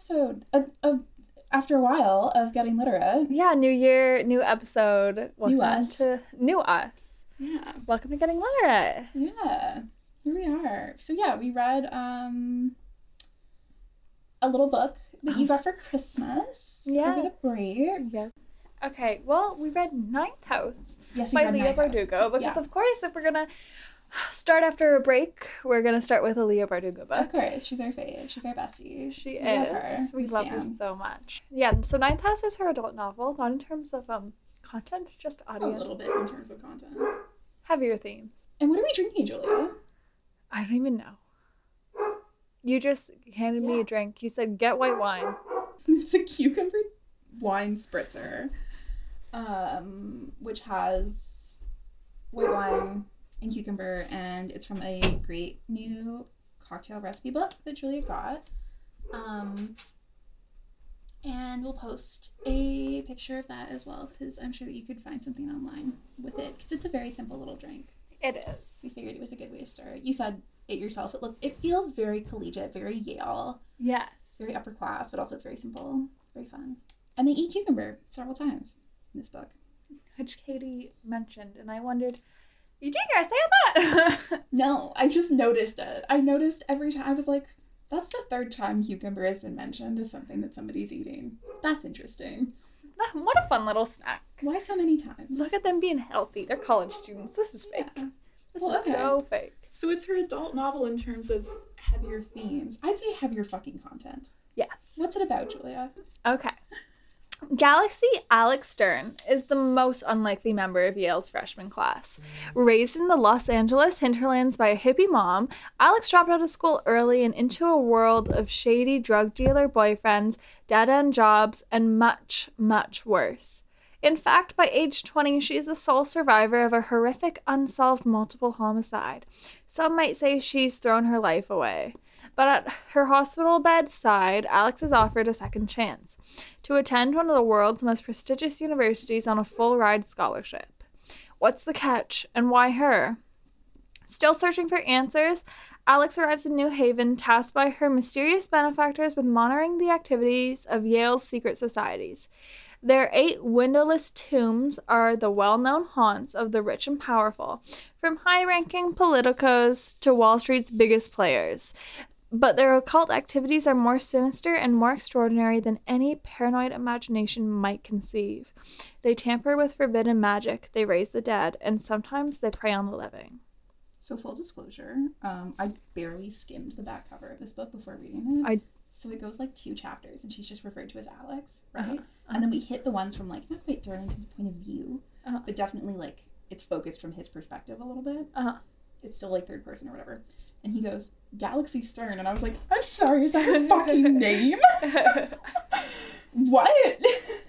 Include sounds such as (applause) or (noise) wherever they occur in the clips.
episode uh, uh, after a while of getting literate. Yeah, new year, new episode. Welcome us. To, new us. Yeah. Welcome to Getting Literate. Yeah. Here we are. So yeah, we read um a little book that you got for (gasps) Christmas Yeah. over the break. Yes. Okay, well, we read Ninth House Yes, by Leah. Bardugo because, Yeah. of course, if we're gonna start after a break, we're gonna start with a Leah Bardugo book. Of course, she's our fave. She's our bestie. She We is. love her. We love her so much. Yeah. So Ninth House is her adult novel, not in terms of um content, just a little bit in terms of content. Heavier themes. And what are we drinking, Julia? I don't even know. You just handed me a drink. You said get white wine. (laughs) it's a cucumber wine spritzer, um, which has white wine and cucumber, and it's from a great new cocktail recipe book that Julia got. Um, and we'll post a picture of that as well, because I'm sure that you could find something online with it, because it's a very simple little drink. It is. We figured it was a good way to start. You said it yourself. It looks, it feels very collegiate, very Yale Yes. very upper class, but also it's very simple, very fun. And they eat cucumber several times in this book. Which Katie mentioned, and I wondered, you did guys say that? (laughs) No, I just noticed it. I noticed every time. I was like, that's the third time cucumber has been mentioned as something that somebody's eating. That's interesting. what a fun little snack. Why so many times? Look at them being healthy. They're college students. This is fake. Yeah. This Well, is okay. so fake. So it's her adult novel in terms of heavier themes. I'd say heavier fucking content. Yes. What's it about, Julia? Okay. Galaxy Alex Stern is the most unlikely member of Yale's freshman class. Mm. Raised in the Los Angeles hinterlands by a hippie mom, Alex dropped out of school early and into a world of shady drug dealer boyfriends, dead end jobs, and much, much worse. In fact, by age 20, she is the sole survivor of a horrific unsolved multiple homicide. Some might say she's thrown her life away. But at her hospital bedside, Alex is offered a second chance to attend one of the world's most prestigious universities on a full ride scholarship. What's the catch, and why her? Still searching for answers, Alex arrives in New Haven, tasked by her mysterious benefactors with monitoring the activities of Yale's secret societies. Their eight windowless tombs are the well known haunts of the rich and powerful, from high ranking politicos to Wall Street's biggest players. But their occult activities are more sinister and more extraordinary than any paranoid imagination might conceive. They tamper with forbidden magic, they raise the dead, and sometimes they prey on the living. So full disclosure, um, I barely skimmed the back cover of this book before reading it. I- so it goes like two chapters, and she's just referred to as Alex, right? Uh-huh, And then we hit the ones from like not quite Darlington's point of view, Uh-huh. but definitely like it's focused from his perspective a little bit. Uh-huh. It's still like third person or whatever. And he goes Galaxy Stern, and I was like, I'm sorry, is that a fucking (laughs) name? (laughs) what? (laughs)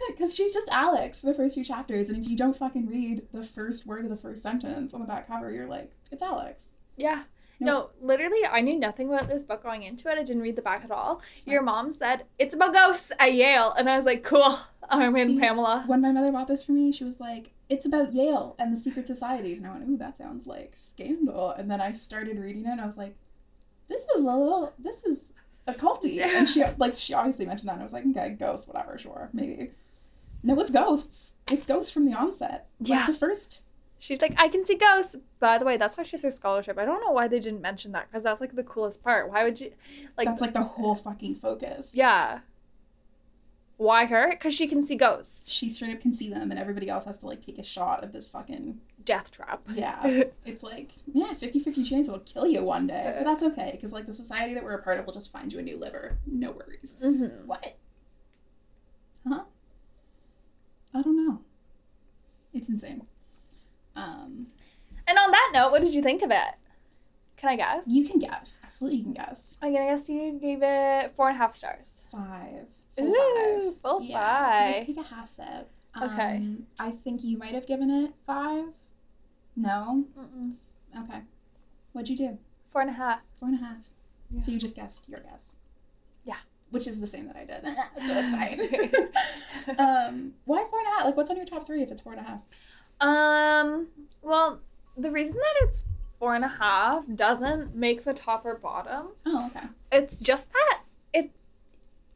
Because she's just Alex for the first few chapters, and if you don't fucking read the first word of the first sentence on the back cover, you're like, it's Alex. yeah. No, literally, I knew nothing about this book going into it. I didn't read the back at all. Your mom said, it's about ghosts at Yale. And I was like, cool. I'm in Pamela. When my mother bought this for me, she was like, "It's about Yale and the secret societies," and I went, "Ooh, that sounds like scandal." And then I started reading it, and I was like, "This is a little, this is occulty." (laughs) And she like she obviously mentioned that, and I was like, "Okay, ghosts, whatever, sure, maybe." No, it's ghosts. It's ghosts from the onset. Like, Yeah. the first. She's like, I can see ghosts. By the way, that's why she's her scholarship. I don't know why they didn't mention that because that's like the coolest part. Why would you, like, that's like the whole fucking focus. yeah. Why her? Because she can see ghosts. She straight up can see them, and everybody else has to like take a shot of this fucking Death trap. Yeah. (laughs) It's like, yeah, 50 50 chance it'll kill you one day. But that's okay, because like the society that we're a part of will just find you a new liver. No worries. Mm-hmm. What? Huh? I don't know. It's insane. Um, And on that note, what did you think of it? Can I guess? you can guess. Absolutely, you can guess. I'm gonna guess you gave it four and a half stars. Five. Full Ooh, five. full yeah, So five. let's take a half sip. Okay. Um, I think you might have given it five. No? Mm-mm. Okay. What'd you do? Four and a half. Four and a half. Yeah. So you just guessed your guess. Yeah. Which is the same that I did. (laughs) (laughs) so it's fine. (laughs) um, why four and a half? Like, what's on your top three if it's four and a half? Um. Well, the reason that it's four and a half doesn't make the top or bottom. Oh, okay. It's just that it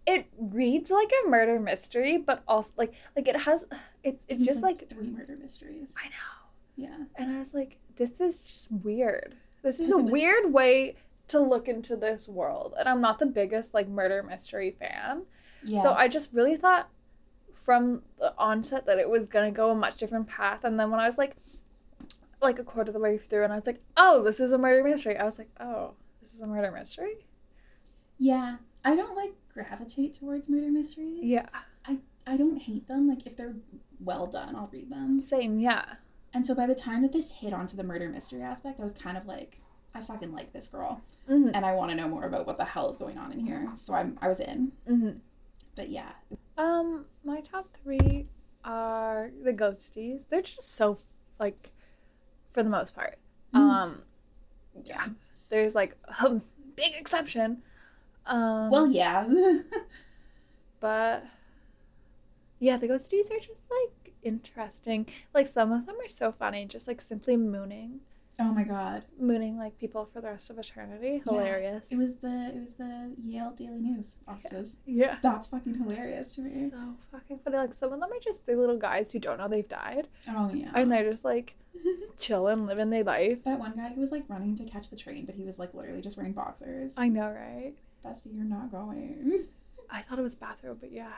it reads like a murder mystery, but also like like it has it's it's just like, three murder mysteries. I know. Yeah. And I was like, this is just weird. This is a was- weird way to look into this world. And I'm not the biggest like murder mystery fan. Yeah. So I just really thought from the onset that it was gonna go a much different path. And then when I was like like a quarter of the way through and I was like, oh, this is a murder mystery, I was like, oh, this is a murder mystery? yeah. I don't like gravitate towards murder mysteries. Yeah. I I don't hate them. Like if they're well done, I'll read them. Same, yeah. And so by the time that this hit onto the murder mystery aspect, I was kind of like, I fucking like this girl, Mm-hmm. and I want to know more about what the hell is going on in here. So I'm I was in. Mm-hmm. But yeah, Um, my top three are the ghosties. They're just so like, for the most part. Mm. Um, yeah. There's like a (laughs) big exception. Um, well, yeah. (laughs) but yeah, the ghosties are just like interesting. Like some of them are so funny, just like simply mooning, oh my god, mooning like people for the rest of eternity. Yeah. Hilarious. it was the it was the Yale Daily News offices. yeah. That's fucking hilarious to me. So fucking funny. Like some of them are just the little guys who don't know they've died, Oh yeah. and they're just like (laughs) chilling, living their life. that one guy who was like running to catch the train, but he was like literally just wearing boxers. I know, right? Bestie, you're not going. (laughs) I thought it was bathrobe, but yeah.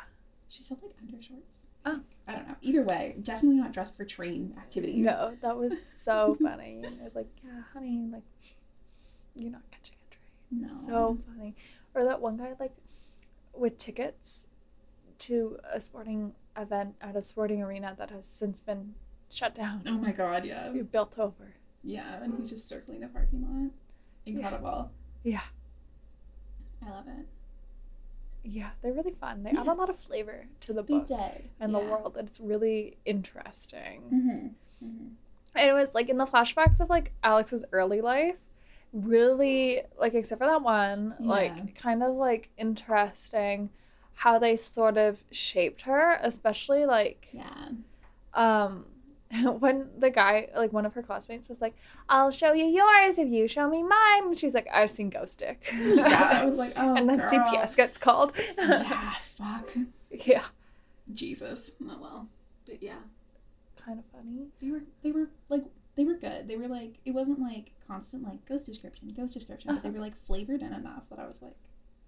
She said like undershorts. Oh. I don't know. Either way, definitely not dressed for train activities. No, that was so (laughs) funny. I was like, yeah, honey, like, you're not catching a train. No. So funny. Or that one guy, like, with tickets to a sporting event at a sporting arena that has since been shut down, Oh my god, yeah. You built over. Yeah, and he's just circling the parking lot. Incredible. Yeah. I love it. Yeah, they're really fun. They add a lot of flavor to the book and the world. It's really interesting. Mm-hmm. mm-hmm. And it was like in the flashbacks of like Alex's early life, really like except for that one, Yeah. like kind of like interesting how they sort of shaped her, especially like Yeah. um (laughs) when the guy like one of her classmates was like, I'll show you yours if you show me mine. And she's like, I've seen Ghost Stick. (laughs) yeah, I was like, (laughs) oh, and then girl. CPS gets called. yeah, fuck. yeah. Jesus. Oh well. But yeah, Kind of funny. they were they were like they were good. They were like it wasn't like constant like ghost description, ghost description, but they uh-huh. were like flavored in enough that I was like,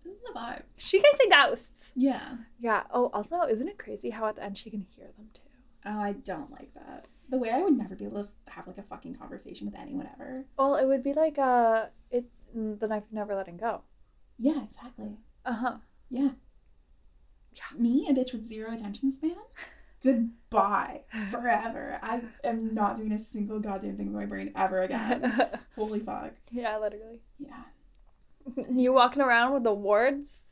this is a vibe. She can see ghosts. Yeah. Yeah. Oh, also, isn't it crazy how at the end she can hear them too? Oh, I don't like that. The way I would never be able to have like a fucking conversation with anyone ever. Well, it would be like uh, it the knife never letting go. Yeah, exactly. Uh huh. Yeah. Yeah. Me, a bitch with zero attention span. Goodbye (laughs) forever. I am not doing a single goddamn thing with my brain ever again. (laughs) Holy fuck. yeah, literally. Yeah. (laughs) You walking around with the wards?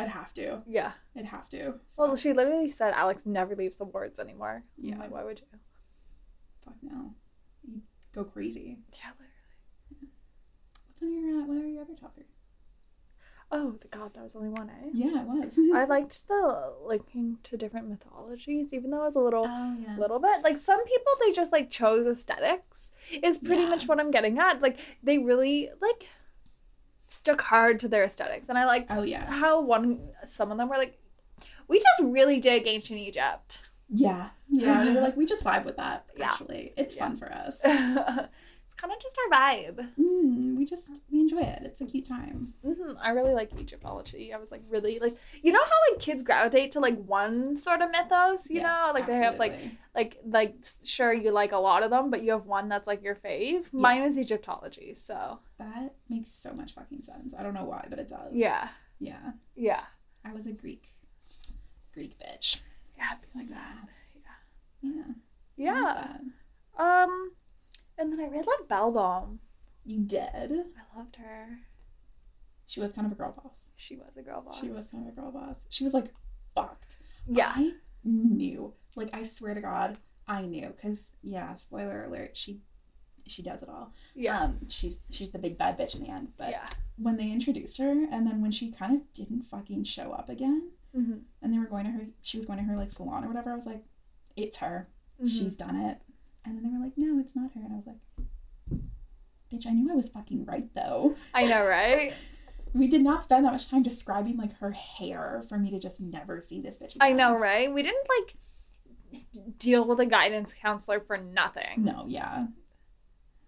I'd have to. Yeah. I'd have to. Well, she literally said Alex never leaves the wards anymore. I'm Yeah. like, why would you? Fuck no. You go crazy. Yeah, literally. What's on your uh, what are your other top? Oh, the God, that was only one, eh? Yeah, it was. (laughs) I (laughs) liked the linking to different mythologies, even though it was a little Oh yeah. little bit. Like some people they just like chose aesthetics is pretty Yeah. much what I'm getting at. Like they really like stuck hard to their aesthetics. And I liked Oh yeah. how one some of them were like, We just really dig ancient Egypt. Yeah. Yeah. They were (laughs) like, we just vibe with that. Yeah. Actually, it's Yeah. fun for us. (laughs) kind of just our vibe. Mm, we just we enjoy it. It's a cute time. hmm I really like Egyptology. I was like really like you know how like kids gravitate to like one sort of mythos, you Yes, know, like they have like like like sure you like a lot of them, but you have one that's like your fave. Mine is Egyptology, so that makes so much fucking sense. I don't know why, but it does. yeah, Yeah. yeah, I was a Greek Greek bitch. yeah, like that. Yeah. Like Yeah. Um, and then I read like Belbalm. You did. I loved her. She was kind of a girl boss. She was a girl boss. She was kind of a girl boss. She was like fucked. Yeah. I knew. Like I swear to God, I knew. Cause yeah, spoiler alert, she she does it all. Yeah. Um, she's she's the big bad bitch in the end. But yeah. when they introduced her, and then when she kind of didn't fucking show up again, Mm-hmm. and they were going to her, she was going to her like salon or whatever. I was like, it's her. Mm-hmm. She's done it. And then they were it's not her. And I was like, bitch, I knew I was fucking right though. I know, right? (laughs) we did not spend that much time describing like her hair for me to just never see this bitch. I know, right? We didn't like deal with a guidance counselor for nothing. No, yeah.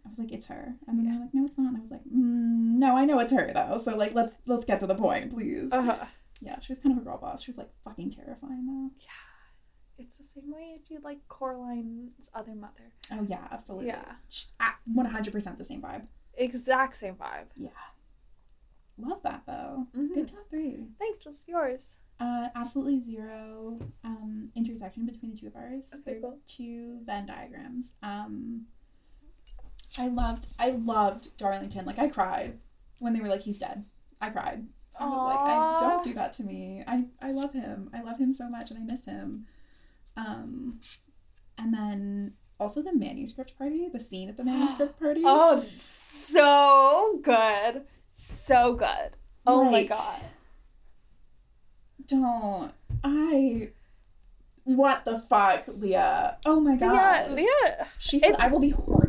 I was like, it's her, and then they're like, no, it's not. And I was like, mm, no, I know it's her though. So like, let's let's get to the point, please. Uh-huh. yeah, she was kind of a girl boss. She was like fucking terrifying though. It's the same way if you like Coraline's other mother. Oh yeah, absolutely. Yeah. one hundred percent the same vibe. Exact same vibe. Yeah, love that though. Mhm. Good top three. Thanks, what's yours? Uh, absolutely zero um, intersection between the two of ours. Okay, They're cool. Two Venn diagrams. Um, I loved, I loved Darlington. Like I cried when they were like, "He's dead." I cried. I was like, I don't do that to me. I I love him. I love him so much, and I miss him. Um, and then also the manuscript party, the scene at the manuscript (gasps) party. Oh, so good. So good. Oh my god. don't I? What the fuck, Leah? Oh my god. Yeah, Leah. She said, It- "I will be horny."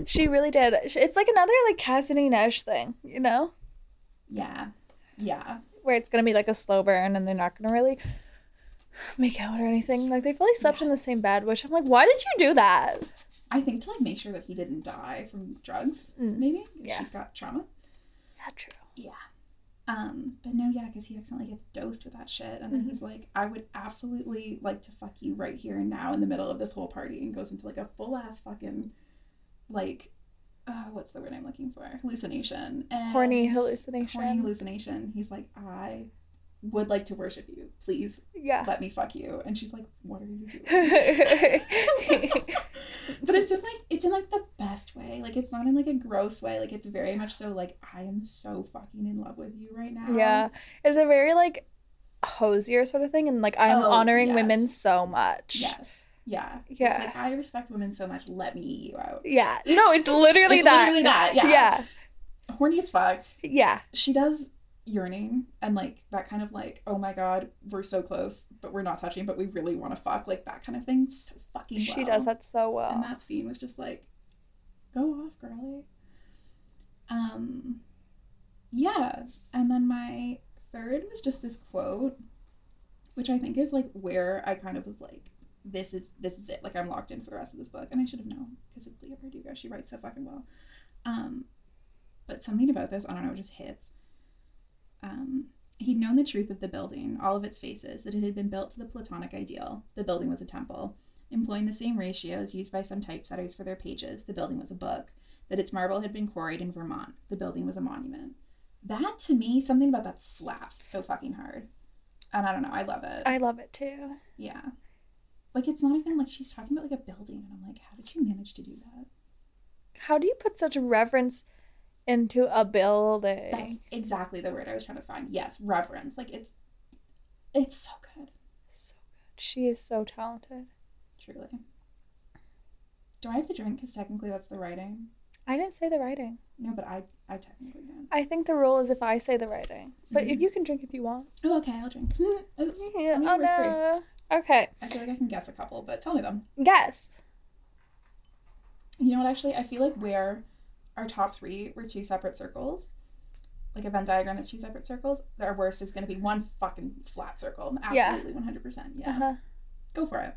(laughs) She really did. It's like another like Kaz and Inej thing, you know, Yeah, yeah, where it's gonna be like a slow burn and they're not gonna really make out or anything. Like they fully slept in the same bed, which I'm like, why did you do that? I think to like make sure that he didn't die from drugs, Mm. maybe. Yeah. she's got trauma. Yeah, true. Yeah. Um, but no, yeah, because he accidentally gets dosed with that shit, and then Mhm. he's like, "I would absolutely like to fuck you right here and now in the middle of this whole party," and goes into like a full ass fucking, like, uh, what's the word I'm looking for? Hallucination. And Horny hallucination. Horny hallucination. He's like, "I would like to worship you. Please Yeah. let me fuck you," and she's like, "What are you doing?" (laughs) (laughs) but it's in like it's in like the best way. Like it's not in like a gross way. Like it's very much so like I am so fucking in love with you right now. Yeah, it's a very like Hozier sort of thing and like I'm Oh, honoring women so much. Yes. Yeah. Yeah. It's like I respect women so much. Let me eat you out. Yeah. No, it's literally It's that. literally that. Yeah. Yeah. Horny as fuck. Yeah. She does yearning and like that kind of like oh my god we're so close but we're not touching but we really want to fuck like that kind of thing so fucking She does that so well. and that scene was just like go off girly um yeah and then my third was just this quote which i think is like where i kind of was like this is this is it like i'm locked in for the rest of this book and i should have known because of leah Bardugo. she writes so fucking well um but something about this i don't know it just hits um He'd known the truth of the building, all of its faces, that it had been built to the Platonic ideal. The building was a temple. Employing the same ratios used by some typesetters for their pages, the building was a book. That its marble had been quarried in Vermont. The building was a monument. That, to me, something about that slaps so fucking hard. And I don't know, I love it. I love it too. yeah. Like, it's not even like she's talking about like a building, and I'm like, how did you manage to do that? How do you put such reverence into a building? That's exactly the word I was trying to find. Yes, reverence. Like, it's, it's so good. so good. She is so talented. Truly. Do I have to drink? Because technically that's the writing. I didn't say the writing. No, but I I technically can. I think the rule is if I say the writing. But if mm-hmm. you can drink if you want. Oh, okay, I'll drink. (laughs) Yeah. Oh worst three. Okay. I feel like I can guess a couple, but tell me them. Guess. You know what? Actually, I feel like where our top three were two separate circles, like a Venn diagram that's two separate circles. Our worst is going to be one fucking flat circle. Absolutely, one hundred percent. Yeah, Uh-huh. go for it.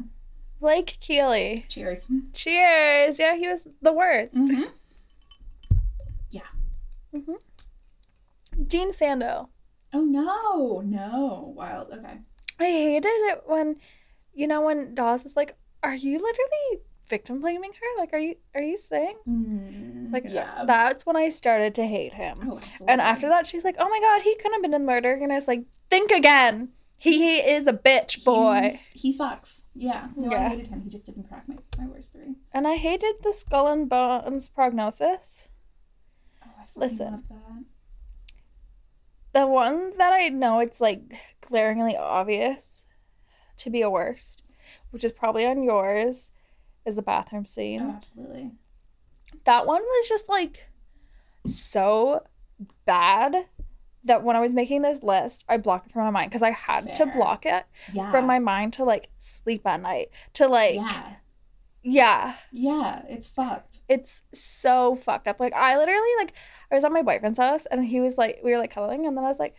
Blake Keeley. Cheers. Cheers. Yeah, he was the worst. Yeah. Mm-hmm. Dean Sandow. Oh no, no, wild. Okay. I hated it when, you know, when Dawes is like, "Are you literally victim blaming her? Like, are you are you saying?" Mm, Like, yeah. that's when I started to hate him. oh. And after that, she's like, "Oh my god, he couldn't have been in murder." And I was like, "Think again. He is a bitch boy." He's- he sucks. Yeah. No, I hated him. He just didn't crack my, my worst three. And I hated the skull and bones prognosis. Oh, I Listen. The one that I know it's like glaringly obvious to be a worst, which is probably on yours, is the bathroom scene. Oh, absolutely. That one was just like so bad that when I was making this list, I blocked it from my mind because I had to block it Yeah. from my mind to like sleep at night. To like, yeah. yeah. Yeah. It's fucked. it's so fucked up. Like, I literally, like, I was at my boyfriend's house and he was like, we were like cuddling, and then I was like,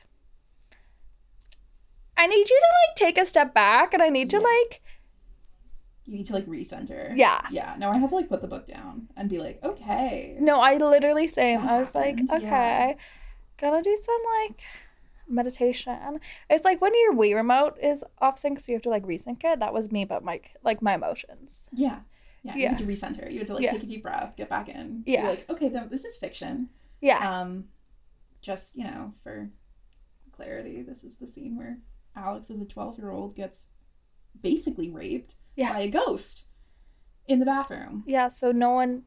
I need you to like take a step back and I need to like, You need to like recenter. yeah. Yeah. No, I have to like put the book down and be like, okay. No, I literally same. That I was like, okay, yeah. gotta do some like meditation. It's like when your Wii remote is off sync, so you have to like resync it. That was me, but my like my emotions. Yeah. Yeah. You Yeah. have to recenter. You have to like Yeah. take a deep breath, get back in. Yeah. Like, okay, then this is fiction. Yeah, Um, just you know, for clarity, this is the scene where Alex, as a twelve-year-old, gets basically raped Yeah. by a ghost in the bathroom. yeah. So no one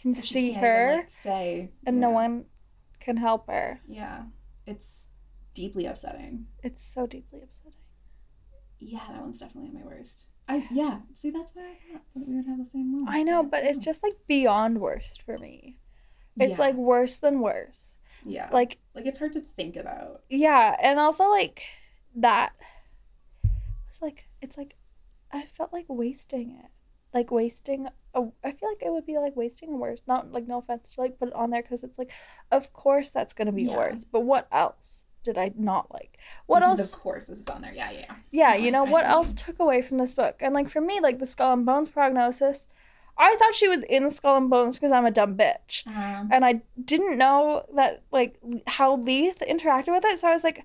can So see her, even, like, say, and no one can help her. Yeah, it's deeply upsetting. It's so deeply upsetting. Yeah, that one's definitely my worst. I yeah. See, that's why I thought we would have the same one. I know, but it's just like beyond worst for me. It's Yeah. like worse than worse. yeah, Like like it's hard to think about. yeah, and also like that was like it's like I felt like wasting it. Like wasting a I feel like it would be like wasting a worse. Not like no offense to like put it on there cuz it's like of course that's going to be Yeah. worse. But what else did I not like? What Because else Of course, this is on there. Yeah, yeah. yeah. Yeah, you know I- I what know else mean. took away from this book? And like for me, like the Skull and Bones prognosis, I thought she was in Skull and Bones because I'm a dumb bitch, Um, and I didn't know that like how Lethe interacted with it. So I was like,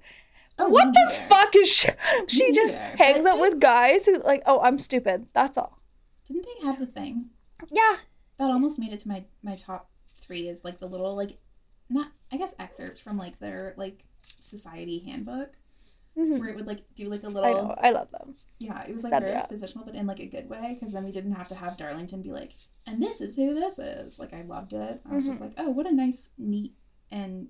oh, "What the fuck is she?" She Me just neither. hangs But out with guys who like, "Oh, I'm stupid." That's all. Didn't they have a thing Yeah, that almost made it to my my top three? Is like the little like, not I guess excerpts from like their like society handbook Mhm. where it would like do like a little know. I love them. yeah it was like very it expositional but in like a good way because then we didn't have to have Darlington be like and this is who this is like I loved it I was Mm-hmm. just like oh what a nice neat and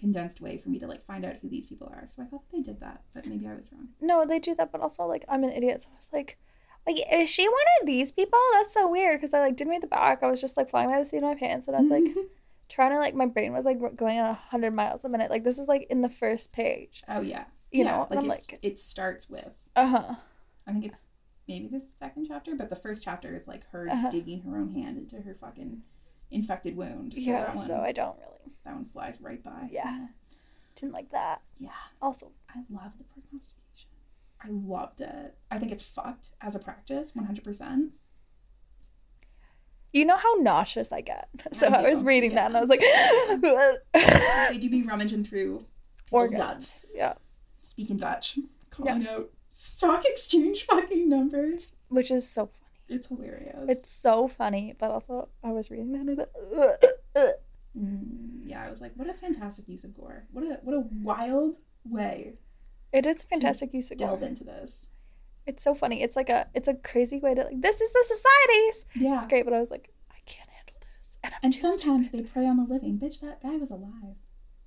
condensed way for me to like find out who these people are so I thought they did that but maybe I was wrong No, they do that, but also like I'm an idiot, so I was like. Like, is she one of these people? That's so weird because I like didn't read the back. I was just like flying by the seat of my pants, and I was like, (laughs) trying to like my brain was like going at hundred miles a minute. Like this is like in the first page, oh yeah you Yeah, know. I'm it, like, it starts with uh huh. I think it's maybe the second chapter, but the first chapter is like her Uh-huh. digging her own hand into her fucking infected wound. So Yeah. one, So I don't really that one flies right by. Yeah. didn't like that. Yeah. Also, I love the prognostication. I loved it. I think it's fucked as a practice, one hundred percent. you know how nauseous I get. (laughs) So I I, was reading that and I was like, (laughs) They do be rummaging through organs. guts, Yeah, speaking Dutch, calling out stock exchange fucking numbers. which is so. It's hilarious. It's so funny, but also I was reading that and I was like. Mm, yeah. I was like, what a fantastic use of gore. What a what a wild way it is a fantastic use of delve gore. into this. It's so funny. It's like a, it's a crazy way to like. This is the societies. Yeah. It's great, but I was like, I can't handle this. And, And sometimes stupid. they prey on the living. Bitch, that guy was alive.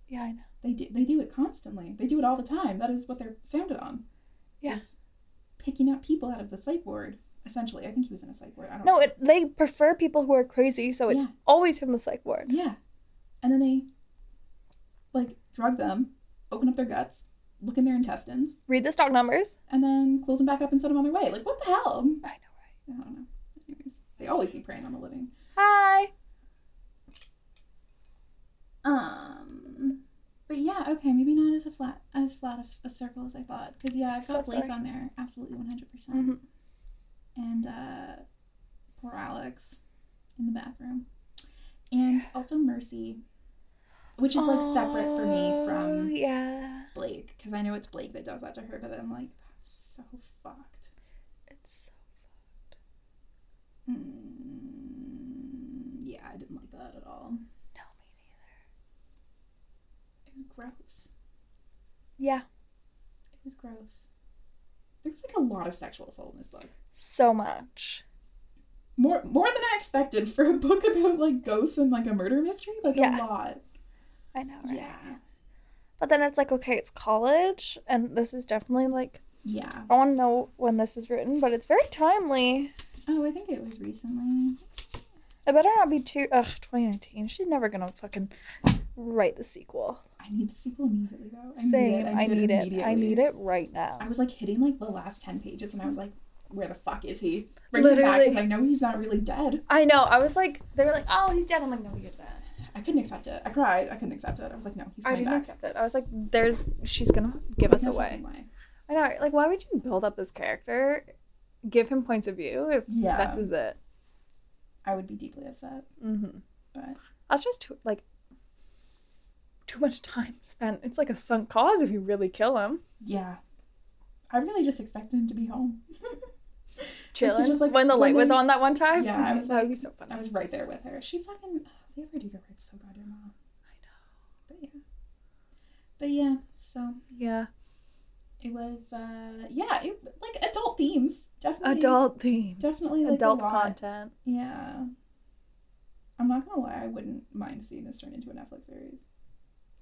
yeah, I know. They do they do it constantly. They do it all the time. That is what they're founded on. Yeah. Picking up people out of the psych ward. Essentially, I think he was in a psych ward. I don't No, know. it, they prefer people who are crazy, so it's Yeah. always from the psych ward. Yeah. And then they like drug them, open up their guts, look in their intestines, Read the stock numbers. and then close them back up and send them on their way. Like what the hell? I know, right? I don't know. Anyways, they always be preying on the living. Hi. Um, but yeah, okay, maybe not as a flat as flat of a circle as I thought. Because yeah, I've So got Blake sorry. on there, absolutely one hundred percent. And uh, poor Alex in the bathroom, and also Mercy, which is like separate for me Oh, from yeah. Blake, because I know it's Blake that does that to her. But I'm like, that's so fucked. It's so fucked. Mm, yeah, I didn't like that at all. no me neither. It was gross. Yeah, It was gross. There's like a lot of sexual assault in this book. so much. More more than I expected for a book about like ghosts and like a murder mystery. Like Yeah. a lot. I know, right? Yeah. But then it's like, okay, it's college, and this is definitely like Yeah. I want to know when this is written, but it's very timely. Oh, I think it was recently. It better not be too. Ugh, 2019. She's never gonna fucking write the sequel. I need the sequel immediately though. I Same. I need it. I immediately. need it right now. I was like hitting like the last ten pages, and I was like, "Where the fuck is he?" Bring him back because I know he's not really dead. I know. I was like, they were like, oh, he's dead. I'm like, no, he isn't. I couldn't accept it. I cried. I couldn't accept it. I was like, no, he's I didn't back. accept it. I was like, "There's, she's gonna give us No away." way. I know, like, why would you build up this character, give him points of view if Yeah. that's is it? I would be deeply upset. Mm-hmm. But That's just too like too much time spent. It's like a sunk cause if you really kill him. yeah, I really just expected him to be home. (laughs) Chilling. just, like, when the when light was they- on that one time. Yeah, I was that would be so fun. I was right there with her. She fucking Leah Bardugo writes so goddamn well. I know. But yeah, but yeah. So Yeah. it was, uh yeah, it, like adult themes, definitely. Adult theme. definitely like Adult content. Yeah. I'm not gonna lie, I wouldn't mind seeing this turn into a Netflix series.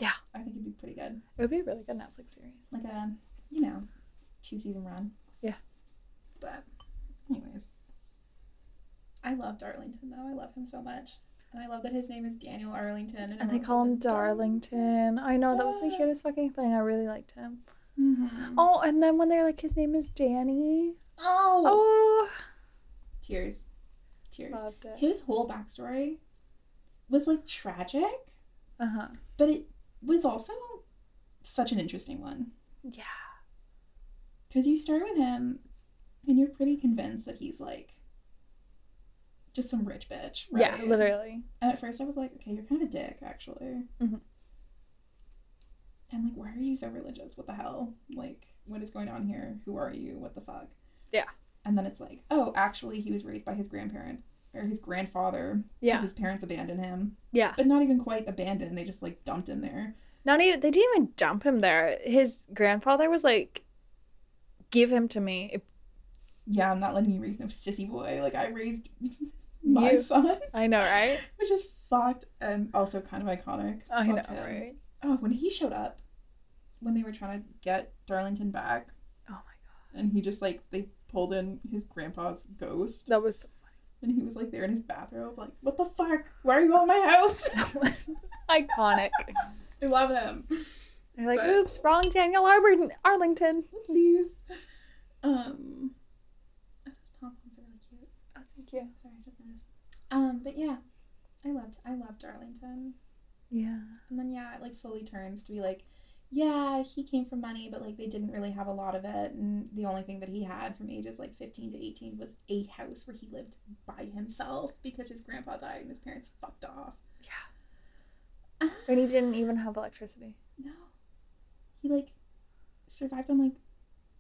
Yeah. I think it'd be pretty good. It would be a really good Netflix series. Like a, you know, two season run. Yeah. But, anyways. I love Darlington though. I love him so much. And I love that his name is Daniel Arlington. And, And they call him Darlington. I know that was the cutest fucking thing. I really liked him. Mhm. Oh, and then when they're like, his name is Danny. Oh. Oh, Tears. Tears. loved it. His whole backstory was like tragic, Uh huh. but it was also such an interesting one. Yeah. Because you start with him and you're pretty convinced that he's like just some rich bitch. Right? Yeah, literally. And at first I was like, okay, you're kind of a dick, actually. Mhm. And like, why are you so religious? What the hell? Like, what is going on here? Who are you? What the fuck? Yeah. And then it's like, oh, actually, he was raised by his grandparent or his grandfather because his parents abandoned him. Yeah. But not even quite abandoned. They just like dumped him there. Not even they didn't even dump him there. His grandfather was like, "Give him to me." If- Yeah, I'm not letting you raise no sissy boy. Like I raised (laughs) my You. son, I know, right? (laughs) which is fucked and also kind of iconic. I know, him. right? Oh, when he showed up, when they were trying to get Darlington back, Oh my god, and he just like they pulled in his grandpa's ghost, that was so (laughs) and he was like there in his bathrobe, like, "What the fuck? Why are you at my house?" (laughs) iconic. I love him. They're like, But- "Oops, wrong Daniel Arlington." Arlington. Oopsies. Um, oh, those pom poms are really cute. Oh, thank you. Sorry, I just noticed. Um, but yeah, I loved I loved Darlington. Yeah. And then yeah, it like slowly turns to be like, yeah, he came from money, but like they didn't really have a lot of it, and the only thing that he had from ages like fifteen to eighteen was a house where he lived by himself because his grandpa died and his parents fucked off. Yeah. Ah. And he didn't even have electricity. No, he like survived on like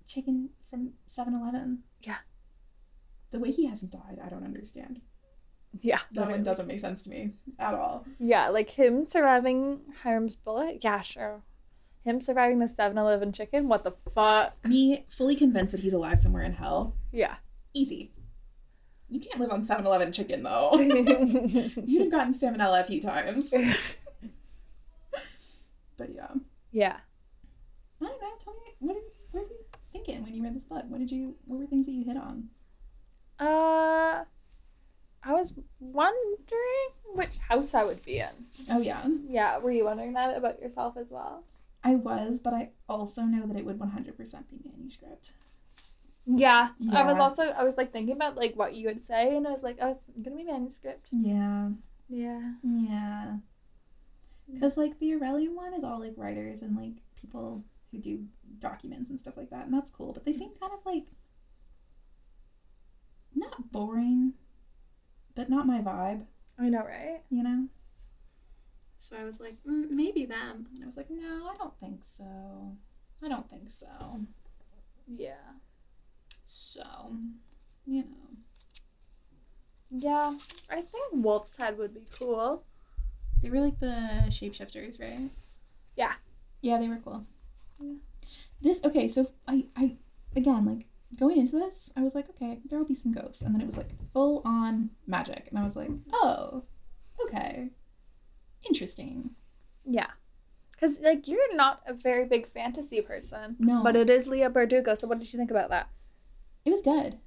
chicken from 7-Eleven. Yeah. The way he hasn't died, I don't understand. Yeah. That one doesn't make sense to me at all. Yeah, like him surviving Hiram's bullet. Yeah, sure. Him surviving the 7-Eleven chicken. What the fuck? Me fully convinced that he's alive somewhere in hell. Yeah. Easy. You can't live on 7-Eleven chicken though. (laughs) (laughs) You'd have gotten salmonella a few times. (laughs) but yeah. yeah. I don't know. Tell me what are, what were you thinking when you read this book? What did you what were things that you hit on? Uh, I was wondering which house I would be in. Oh yeah. Yeah, were you wondering that about yourself as well? I was, but I also know that it would 100% be manuscript. Yeah. I was also I was like thinking about like what you would say, and I was like, oh, it's gonna be manuscript. Yeah. Yeah. Yeah. Because, like, the Aurelian one is all, like, writers and, like, people who do documents and stuff like that. And that's cool. But they seem kind of, like, not boring, but not my vibe, I know, right? you know? So I was like, mm, maybe them. And I was like, no, I don't think so. I don't think so. Yeah. So, you know. Yeah. I think Wolf's Head would be cool. They were like the shapeshifters, right? Yeah. Yeah, they were cool. Yeah. This okay, so I I again like going into this, I was like, okay, there'll be some ghosts, and then it was like full on magic, and I was like, oh, okay, interesting. Yeah. Because, like, you're not a very big fantasy person. No, But it is Leah Bardugo, so what did you think about that? it was good.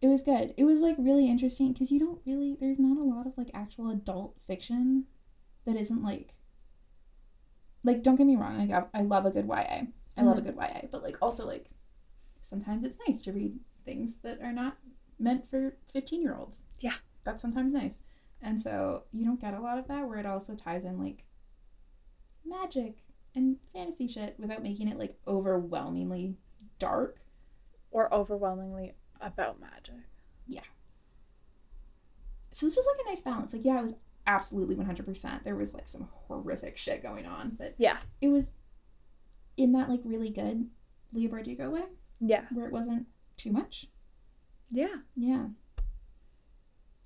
It was good. It was like really interesting because you don't really there's not a lot of like actual adult fiction that isn't like like don't get me wrong like I, I love a good YA. I love a uh-huh. good YA, but like also like sometimes it's nice to read things that are not meant for 15 year olds. Yeah. That's sometimes nice. And so you don't get a lot of that where it also ties in like magic and fantasy shit without making it like overwhelmingly dark. Or overwhelmingly about magic. Yeah. So this was like a nice balance. Like, yeah, it was absolutely 100%. There was like some horrific shit going on, but Yeah. it was in that like really good Leah Bardugo way Yeah. where it wasn't too much. Yeah. Yeah.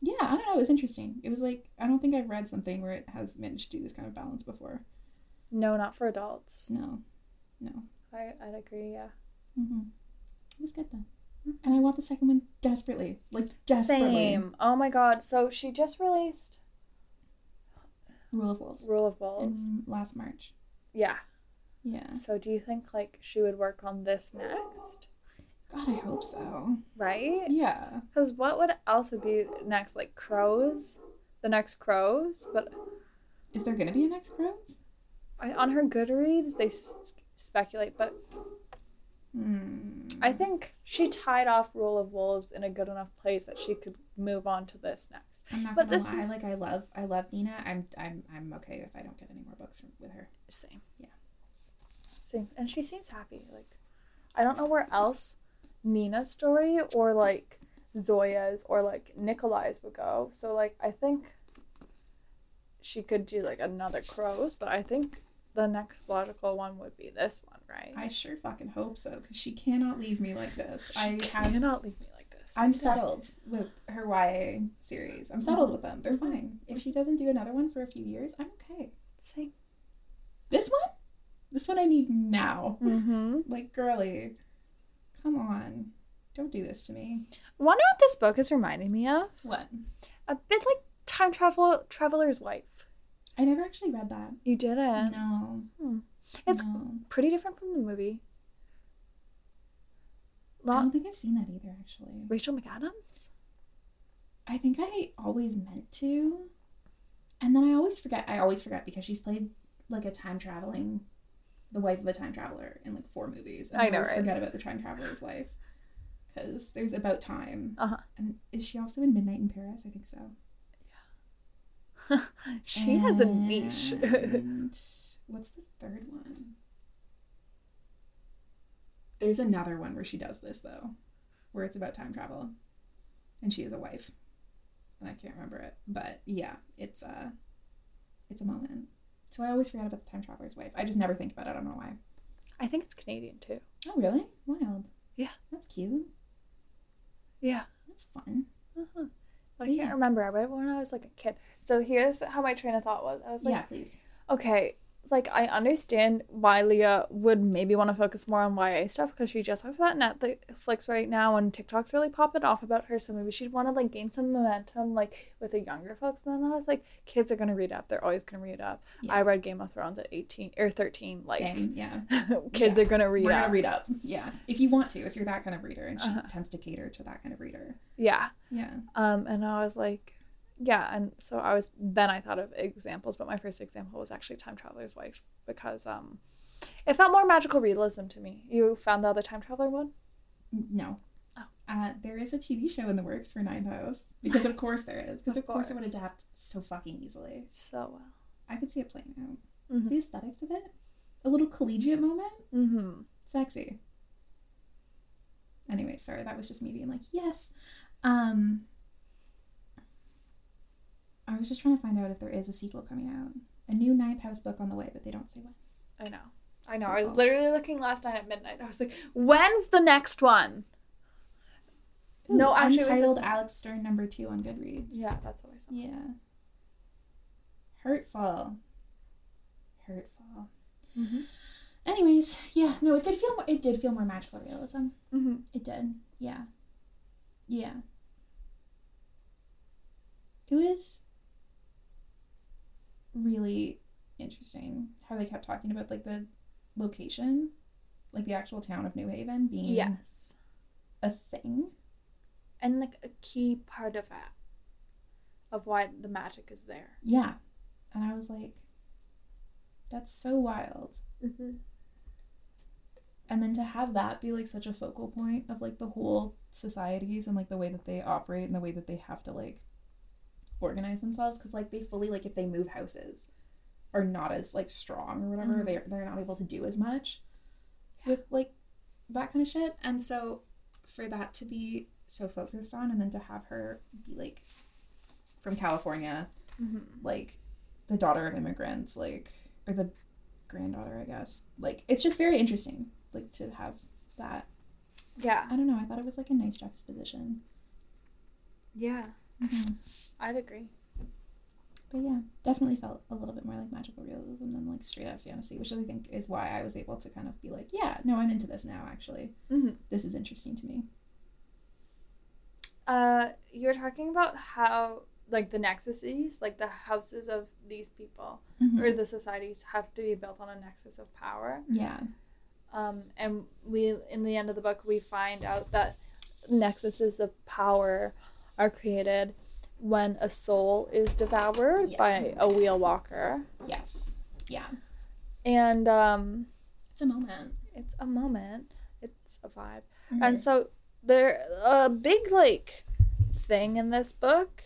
Yeah, I don't know. It was interesting. It was like, I don't think I've read something where it has managed to do this kind of balance before. No, not for adults. No. No. I, I'd agree, yeah. hmm It was good though. And I want the second one desperately. Like, desperately. Same. Oh my god. So she just released Rule of Wolves. Rule of Wolves. In last March. Yeah. Yeah. So do you think like she would work on this next? God, I hope so. Right? Yeah. Because what would else would be next? Like crows? The next crows? But Is there gonna be a next Crows? I, on her Goodreads, they s- speculate. But Hmm. I think she tied off Rule of Wolves in a good enough place that she could move on to this next. I'm not but gonna this lie. is- Like, I love, I love Nina. I'm, I'm, I'm okay if I don't get any more books from, with her. Same. Yeah. Same. And she seems happy. Like, I don't know where else Nina's story or like Zoya's or like Nikolai's would go. So, like, I think she could do like another Crows, but I think the next logical one would be this one, right? I sure fucking hope so, because she cannot leave me like this. She I have cannot leave me like this. I'm settled with her YA series. I'm settled with them. They're Mhm. fine. If she doesn't do another one for a few years, I'm okay. Same. This one? This one I need now. Mm-hmm. Like, girly, come on. Don't do this to me. Wonder what this book is reminding me of? What? A bit like Time Travel Traveler's Wife. I never actually read that. You didn't. No. Hmm. It's no. pretty different from the movie. I don't think I've seen that either, actually. Rachel McAdams? I think I always meant to. And then I always forget. I always forget because she's played like a time traveling, the wife of a time traveler in like four movies. And I know, always right? forget about the time traveler's wife. Because there's About Time. Uh-huh. And is she also in Midnight in Paris? I think so. Yeah. (laughs) she has a niche. And what's the third one? There's another one where she does this though, where it's about time travel, and she is a wife, and I can't remember it. But yeah, it's a, it's a moment. So I always forget about the time traveler's wife. I just never think about it. I don't know why. I think it's Canadian too. Oh really? Wild. Yeah. That's cute. Yeah. That's fun. Uh-huh. But I Yeah. can't remember. I read it when I was like a kid. So here's how my train of thought was. I was like, yeah, please. okay, like I understand why Leah would maybe want to focus more on YA stuff because she just has that Netflix right now and TikTok's really popping off about her. So maybe she'd want to like gain some momentum like with the younger folks. And then I was like, kids are gonna read up. They're always gonna read up. Yeah. I read Game of Thrones at eighteen or thirteen. Like Same. Yeah. (laughs) kids Yeah. are gonna read We're up. gonna read up. Yeah. If you want to, if you're that kind of reader, and she Uh-huh. tends to cater to that kind of reader. yeah. Yeah. Um, and I was like, yeah, and so I was then I thought of examples, but my first example was actually Time Traveler's Wife because um, it felt more magical realism to me. You found the other Time Traveler one? No. Oh. Uh, there is a TV show in the works for Ninth House (laughs) because of course there is because Of of, course. it would adapt so fucking easily. So well. I could see it playing out. Mhm. The aesthetics of it, a little collegiate moment, Mm-hmm. sexy. Anyway, sorry, that was just me being like, yes. Um, I was just trying to find out if there is a sequel coming out, a new Ninth House book on the way, but they don't say when. I know. I know. I was literally looking last night at midnight. I was like, when's the next one? no, Ooh, actually, it was Alex Stern number two on Goodreads. Yeah, that's what I saw. Yeah. Hurtful. Hurtful. Mm-hmm. Anyways, yeah, no, it did feel more, it did feel more magical realism. Mm-hmm. It did. Yeah. Yeah. It was really interesting how they kept talking about like the location, like the actual town of New Haven being Yes. a thing. And like a key part of that, of why the magic is there. Yeah. And I was like, that's so wild. Mm-hmm. and then to have that be like such a focal point of like the whole societies and like the way that they operate and the way that they have to like organize themselves because like they fully like if they move houses are not as like strong or whatever Mhm. they're they're not able to do as much with like that kind of shit and so for that to be so focused on and then to have her be like from California Mhm. like the daughter of immigrants like or the granddaughter I guess like it's just very interesting like to have that Yeah. I don't know I thought it was like a nice juxtaposition Yeah. I'd agree. But yeah, definitely felt a little bit more like magical realism than like straight up fantasy, which I think is why I was able to kind of be like, yeah, no, I'm into this now. Actually, Mm-hmm. this is interesting to me. Uh, you're talking about how like the nexuses, like the houses of these people or the societies, have to be built on a nexus of power. Yeah, Um, and we, in the end of the book, we find out that nexuses of power are created when a soul is devoured Yeah. by a wheel walker, yes, yeah. and um, It's a moment. it's a moment. It's a vibe. Mhm. And so there a big like thing in this book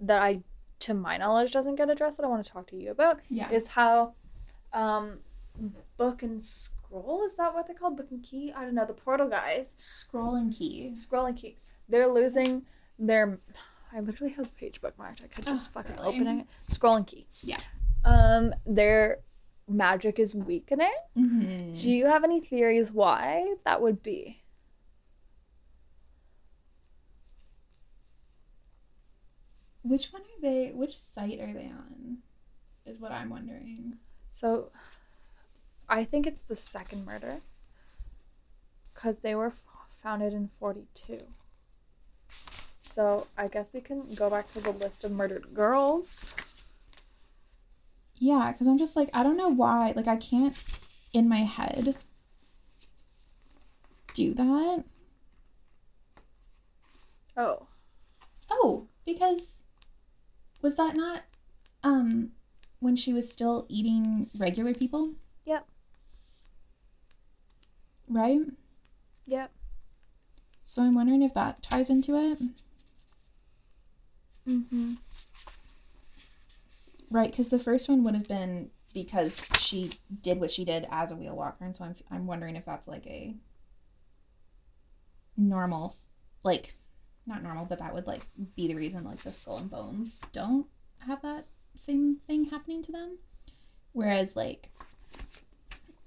that I to my knowledge doesn't get addressed that I want to talk to you about yeah, is how um book and scroll is that what they're called book and key I don't know the portal guys scroll and key. scroll and key they're losing their I literally have the page bookmarked I could just Oh, fucking really? open it scroll and key Yeah. um their magic is weakening Mm-hmm. do you have any theories why that would be Which one are they? Which site are they on? Is what I'm wondering. So, I think it's the second murder. Because they were f- founded in 42. So, I guess we can go back to the list of murdered girls. Yeah, because I'm just like I don't know why. Like I can't in my head do that. Oh. Oh, because was that not um when she was still eating regular people? Yep. Right? Yep. So I'm wondering if that ties into it. Mm-hmm. Right, because the first one would have been because she did what she did as a wheel walker, and so I'm I'm wondering if that's like a normal, like not normal, but that would like be the reason like the skull and bones don't have that same thing happening to them, whereas like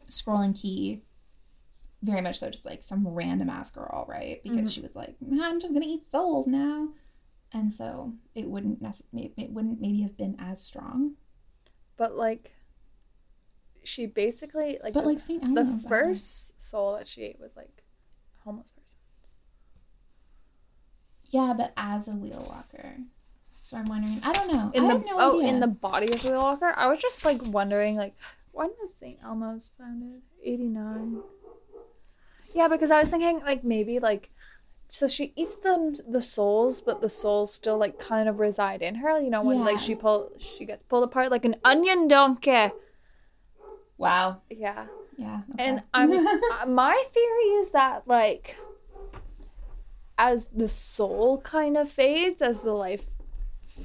scroll and key, very much so just like some random ass girl, right? Because Mhm. she was like, I'm just gonna eat souls now. And so it wouldn't necessarily, it wouldn't maybe have been as strong. But, like, she basically, like, But the, like St. the first soul that she ate was, like, a homeless person. Yeah, but as a wheel walker. So I'm wondering. I don't know. In I the, have no oh, idea. in the body of the wheel walker? I was just, like, wondering, like, when was St. Elmo's founded? 89. Yeah, because I was thinking, like, maybe, like, so she eats the the souls, but the souls still like kind of reside in her. You know, when Yeah. like she pull she gets pulled apart like an onion donkey. Wow. Yeah, Yeah. and. I'm (laughs) uh, my theory is that like as the soul kind of fades, as the life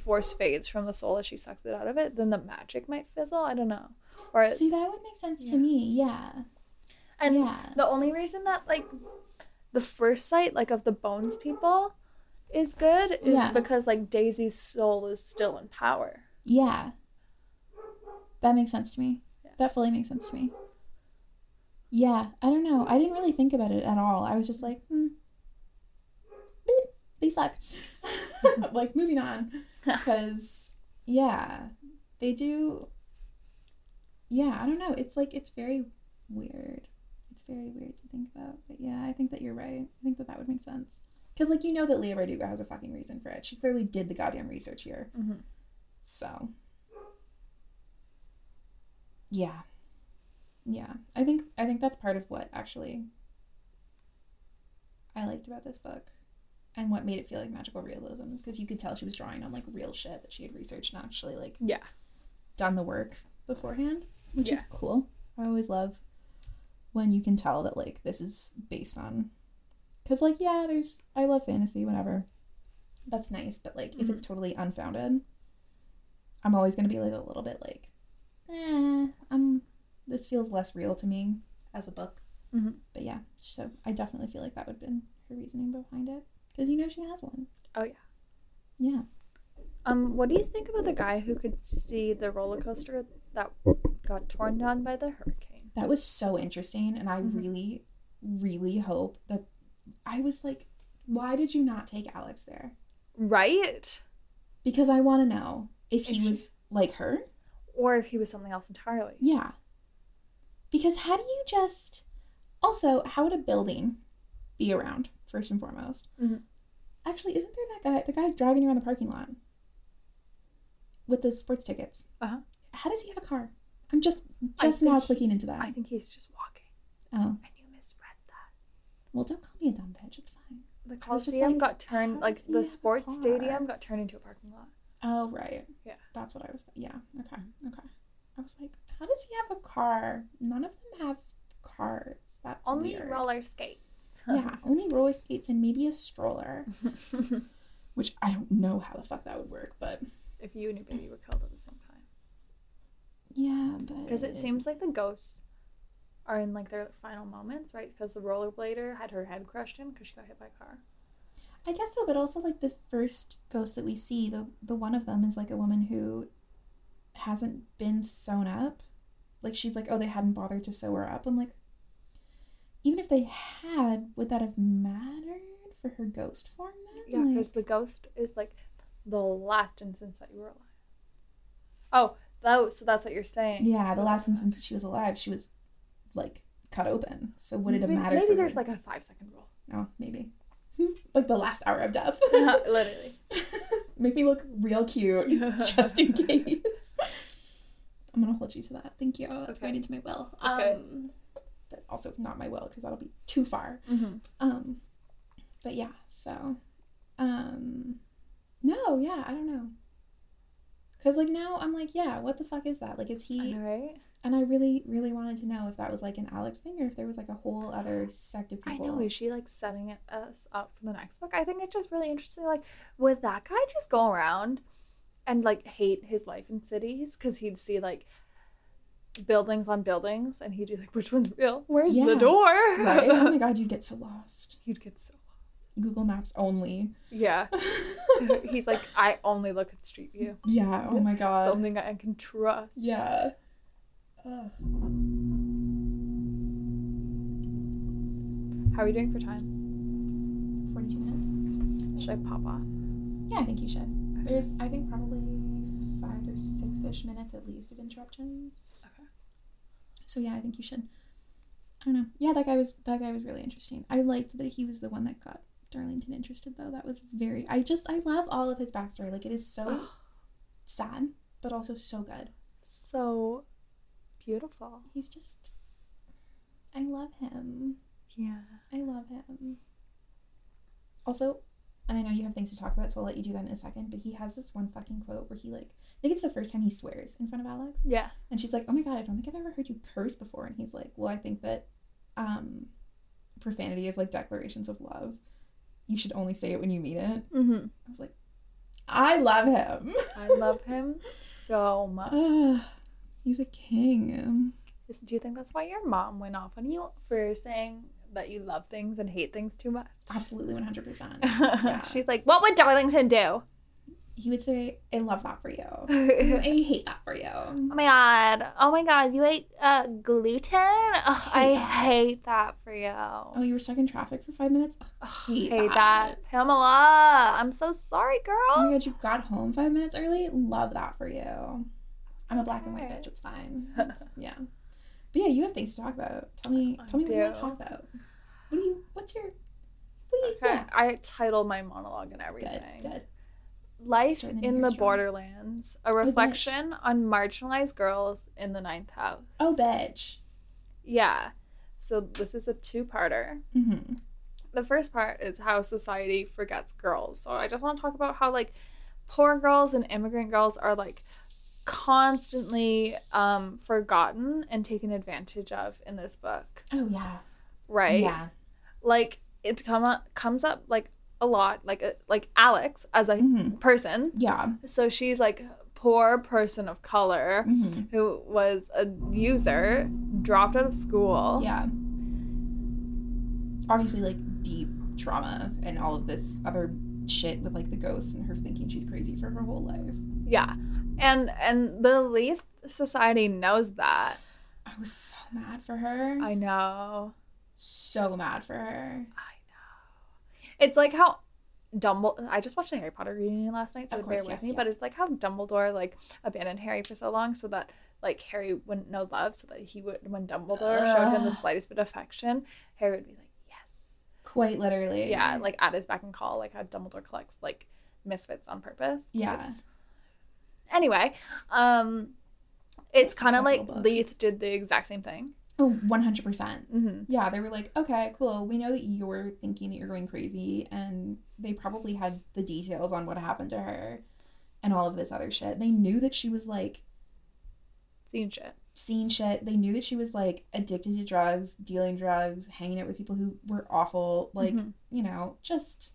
force fades from the soul as she sucks it out of it, then the magic might fizzle. I don't know, or See, that would make sense Yeah. to me. Yeah. and yeah. The only reason that like the first sight like of the bones people is good is Yeah. because like Daisy's soul is still in power. Yeah. That makes sense to me. Yeah. That fully makes sense to me. Yeah. I don't know. I didn't really think about it at all. I was just like, hmm. They suck. (laughs) like, moving on. (laughs) Because, yeah. They do. Yeah, I don't know. It's like, it's very weird. Very weird to think about. But yeah, I think that you're right. I think that that would make sense. Because, like, you know that Leigh Bardugo has a fucking reason for it. She clearly did the goddamn research here. Mhm. So, yeah, yeah. I think I think that's part of what actually I liked about this book, and what made it feel like magical realism is because you could tell she was drawing on like real shit that she had researched and actually like Yeah. done the work beforehand, which is cool. I always love when you can tell that like this is based on because like yeah, there's I love fantasy whatever, that's nice. But like, if it's totally unfounded, I'm always gonna be like a little bit like, eh, um, this feels less real to me as a book. Mhm. But yeah, so I definitely feel like that would have been her reasoning behind it because you know she has one. Oh, yeah. Yeah. Um, what do you think about the guy who could see the roller coaster that got torn down by the hurricane? That was so interesting, and I Mhm. really, really hope that I was like, why did you not take Alex there? Right? Because I want to know if he If she- was like her. Or if he was something else entirely. Yeah. Because how do you just. Also, how would a building be around, first and foremost? Mhm. Actually, isn't there that guy, the guy driving around the parking lot with the sports tickets? Uh-huh. How does he have a car? I'm just just now clicking into that. I think he's just walking. oh, And you misread that. well, don't call me a dumb bitch. It's fine. The I was just Coliseum like, got turned, like the sports car? stadium got turned into a parking lot. Oh, right. Yeah. That's what I was. Yeah. Okay. Okay. I was like, how does he have a car? None of them have cars. That's Only weird. roller skates. Yeah, only roller skates and maybe a stroller, (laughs) which I don't know how the fuck that would work, but if you and your baby were killed at the same time. yeah, but Because it seems like the ghosts are in like their final moments, right? Because the rollerblader had her head crushed in because she got hit by a car. I guess so, but also like the first ghost that we see, the the one of them is like a woman who hasn't been sewn up. Like she's like, oh, they hadn't bothered to sew her up. I'm like, even if they had, would that have mattered for her ghost form then? Yeah, Like- because the ghost is like the last instance that you were alive. Oh, so that's what you're saying. yeah, the last instance she was alive, she was like cut open. So would it have Maybe- mattered? Maybe there's her? like a five second rule. oh, maybe (laughs) like the last hour of death. (laughs) (laughs) Literally. Make me look real cute, just in case. I'm gonna hold you to that. Thank you. That's Okay. going into my will. Okay. Um, but also not my will because that'll be too far. Mm-hmm. Um, but yeah. So, um, no, yeah, I don't know. Cause like now I'm like, yeah, what the fuck is that? Like, is he? right? And I really, really wanted to know if that was like an Alex thing or if there was like a whole other (gasps) sect of people. I know. Is she like setting us up for the next book? I think it's just really interesting. Like, would that guy just go around and like hate his life in cities? Because he'd see like buildings on buildings and he'd be like, which one's real? Where's Yeah. the door? Right? Oh my (laughs) god, you'd get so lost. he'd get so Google Maps only. Yeah. (laughs) He's like, I only look at Street View. yeah. Oh my It's the god. only guy I can trust. Yeah. Ugh. How are you doing for time? 42 minutes? Should I pop off? Yeah, I think you should. There's, I think, probably five or six ish minutes at least of interruptions. Okay. So yeah, I think you should. I don't know. Yeah, that guy was that guy was really interesting. I liked that he was the one that got Darlington interested though. That was very. I just I love all of his backstory. Like it is so (gasps) sad, but also so good. So beautiful. He's just. I love him. Yeah. I love him. Also, and I know you have things to talk about, so I'll let you do that in a second. But he has this one fucking quote where he like, I think it's the first time he swears in front of Alex, Yeah. and she's like, "Oh my god, I don't think I've ever heard you curse before." And he's like, "Well, I think that, um, profanity is like declarations of love. You should only say it when you mean it." Mm-hmm. I was like, I love him. I love him so much. (sighs) He's a king. Do you think that's why your mom went off on you for saying that you love things and hate things too much? Absolutely, one hundred percent. (laughs) Yeah. She's like, what would Darlington do? He would say, "I love that for you. oh (laughs) I hate that for you." Oh my god. Oh my god. You ate uh, gluten? I Hate that. hate that for you. Oh, you were stuck in traffic for five minutes? Ugh, hate hate that. that. Pamela, I'm so sorry, girl. Oh my god, you got home five minutes early? Love that for you. I'm a black and white bitch, it's fine. It's- (laughs) yeah. But yeah, you have things to talk about. Tell me I tell me what you want to talk about. What do you what's your what do you Okay, yeah. I titled my monologue and everything. Good, good. Life in the. Borderlands, a bitch. reflection on marginalized girls in the ninth house. Oh bitch. Yeah. So this is a two-parter. Mm-hmm. The first part is how society forgets girls. So I just want to talk about how like poor girls and immigrant girls are like constantly um forgotten and taken advantage of in this book. Oh yeah. Right? Yeah. Like it come up comes up like a lot, like a, like Alex as a Mhm. person. Yeah. So she's like poor person of color Mhm. who was a user, dropped out of school. Yeah. Obviously, like deep trauma and all of this other shit with like the ghosts and her thinking she's crazy for her whole life. Yeah. And and the Lethe Society knows that. I was so mad for her. I know. so mad for her. I. It's like how Dumbledore. I just watched the Harry Potter reunion last night, so Of bear with yes, me. yeah. But it's like how Dumbledore like abandoned Harry for so long, so that like Harry wouldn't know love, so that he would when Dumbledore showed him the slightest bit of affection, Harry would be like, yes, Quite literally. yeah, like at his beck and call, like how Dumbledore collects like misfits on purpose. Yeah. Anyway, um, it's kind of like book. Lethe did the exact same thing. Oh, 100%. hmm Yeah, they were like, okay, cool. We know that you're thinking that you're going crazy. And they probably had the details on what happened to her and all of this other shit. They knew that she was like Seen shit. seeing shit. They knew that she was like addicted to drugs, dealing drugs, hanging out with people who were awful. Like, Mhm. you know, just.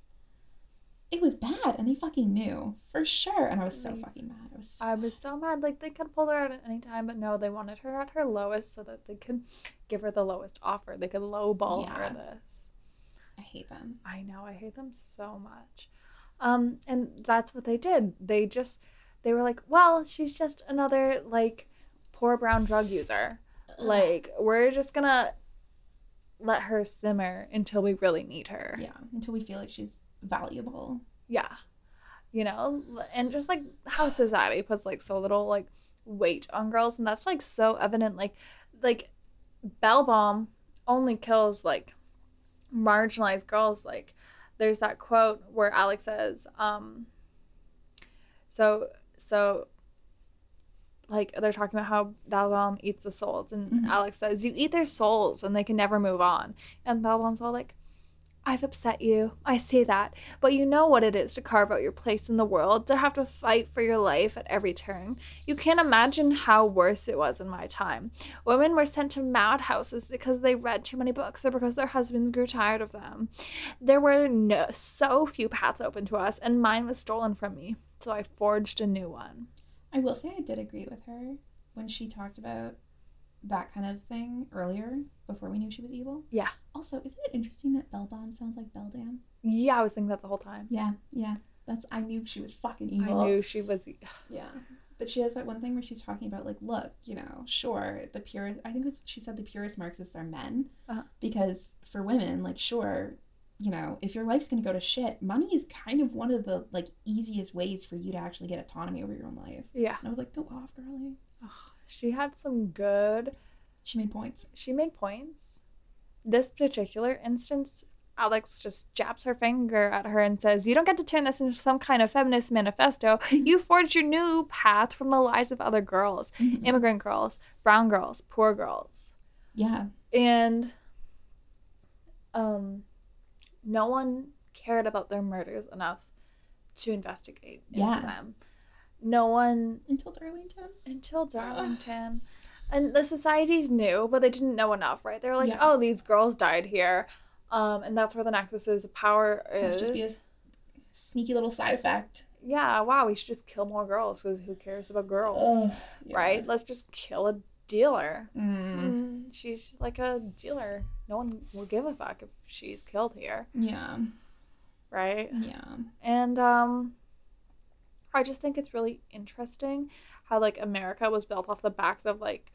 It was bad. And they fucking knew for sure. And I was so Like, fucking mad. I was so. I was so mad. Like they could pull her out at any time, but no, they wanted her at her lowest so that they could give her the lowest offer. They could lowball Yeah. her this. I hate them. I know. I hate them so much. Um, and that's what they did. They just they were like, well, she's just another like poor brown drug user. Like we're just gonna let her simmer until we really need her. Yeah. Until we feel like she's valuable. Yeah. You know, and just like how society puts like so little like weight on girls and that's like so evident like like Belbalm only kills like marginalized girls like there's that quote where Alex says um so so like they're talking about how Belbalm eats the souls and Mhm. Alex says you eat their souls and they can never move on and Belbalm's all like I've upset you. I see that. But you know what it is to carve out your place in the world, to have to fight for your life at every turn. You can't imagine how worse it was in my time. Women were sent to madhouses because they read too many books or because their husbands grew tired of them. There were no, so few paths open to us, and mine was stolen from me. So I forged a new one. I will say I did agree with her when she talked about that kind of thing earlier before we knew she was evil. Yeah. Also, isn't it interesting that Belbalm sounds like Bell Beldam? Yeah, I was thinking that the whole time. Yeah, yeah. That's I knew she was fucking evil. I knew she was. (sighs) Yeah. But she has that one thing where she's talking about like, look, you know, sure, the pure I think was she said the purest Marxists are men. Uh-huh. Because for women, like sure, you know, if your life's gonna go to shit, money is kind of one of the like easiest ways for you to actually get autonomy over your own life. Yeah. And I was like, go off, girlie. She had some good She made points. she made points. This particular instance, Alex just jabs her finger at her and says, You don't get to turn this into some kind of feminist manifesto. (laughs) You forged your new path from the lives of other girls, Mhm. immigrant girls, brown girls, poor girls. Yeah. And um no one cared about their murders enough to investigate into them. No one Until Darlington. until Darlington. And the societies knew, but they didn't know enough, right? They're like, Yeah. "Oh, these girls died here," um, and that's where the nexuses of power is. Must just be a s- sneaky little side effect. Yeah, wow, we should just kill more girls because who cares about girls, Ugh, yeah. right? Let's just kill a dealer. Mm. Mm, she's like a dealer. No one will give a fuck if she's killed here, Yeah. right? Yeah. And um I just think it's really interesting how like America was built off the backs of like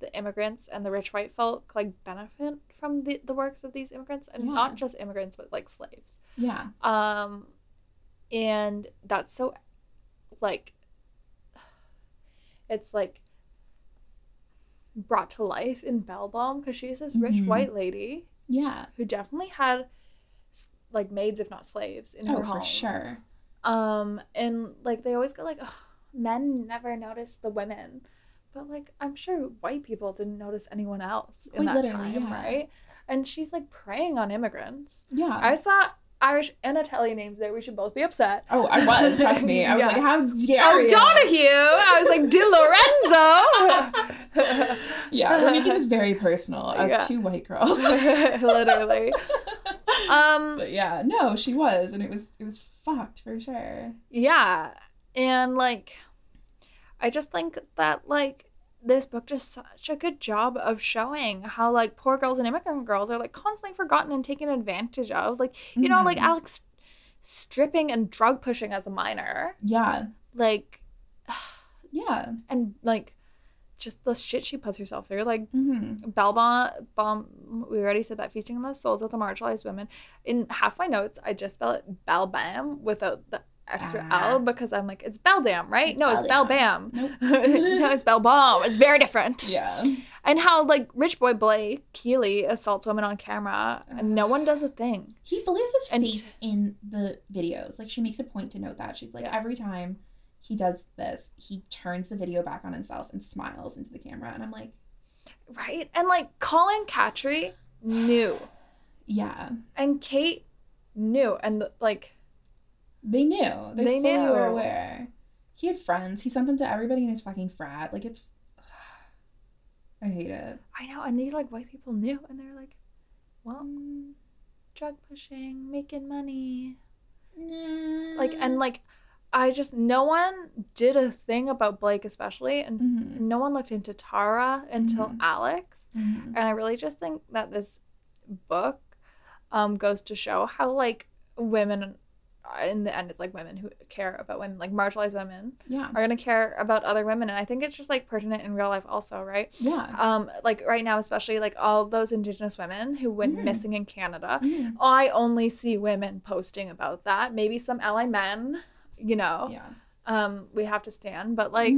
the immigrants and the rich white folk like benefit from the, the works of these immigrants and Yeah. not just immigrants but like slaves. Yeah. Um and that's so like it's like brought to life in Belbalm because she's this rich Mhm. white lady Yeah. who definitely had like maids if not slaves in her Oh, home. for sure. Um, and like they always go like, "Ugh, men never notice the women, but like I'm sure white people didn't notice anyone else in Quite that time, yeah. right? And she's like preying on immigrants. Yeah. I saw Irish and Italian names there. We should both be upset. oh, I was. Trust me. (laughs) I was Yeah. like, how dare Oh, you? Donahue! I was like, Di Lorenzo. (laughs) Yeah, we're making this very personal as Yeah. two white girls. (laughs) Literally. Um But yeah, no, she was, and it was it was fucked for sure. yeah. And like I just think that like this book does such a good job of showing how like poor girls and immigrant girls are like constantly forgotten and taken advantage of. Like, you know, like Mhm. Alex stripping and drug pushing as a minor. Yeah, Like (sighs) yeah. and like just the shit she puts herself through. Like Mm-hmm. Belbalm, we already said that feasting on the souls of the marginalized women. In half my notes, I just spell it Bell Bam without the extra Ah. L because I'm like, it's Bell Dam, right? It's no, it's Bell Bell Bam. Nope. (laughs) it's, no, it's Belbalm. It's very different. Yeah. And how like rich boy Blake Keely assaults women on camera and no one does a thing. He fully has his And- face in the videos. Like she makes a point to note that. She's like Yeah. every time he does this, he turns the video back on himself and smiles into the camera. And I'm like, Right? And like Colin Khatri knew. (sighs) yeah. And Kate knew. And like They knew. They, They fully knew. were aware. He had friends. He sent them to everybody in his fucking frat. Like it's (sighs) I hate it. I know, and these like white people knew and they're like, Well, mm. drug pushing, making money. Like and like I just no one did a thing about Blake especially and Mhm. no one looked into Tara until Mhm. Alex. Mhm. And I really just think that this book um goes to show how like women in the end it's like women who care about women like marginalized women Yeah. are going to care about other women and I think it's just like pertinent in real life also, right? Yeah. Um like right now especially like all those indigenous women who went Mhm. missing in Canada. Mhm. I only see women posting about that. Maybe some ally men, you know. Yeah. Um we have to stand, but like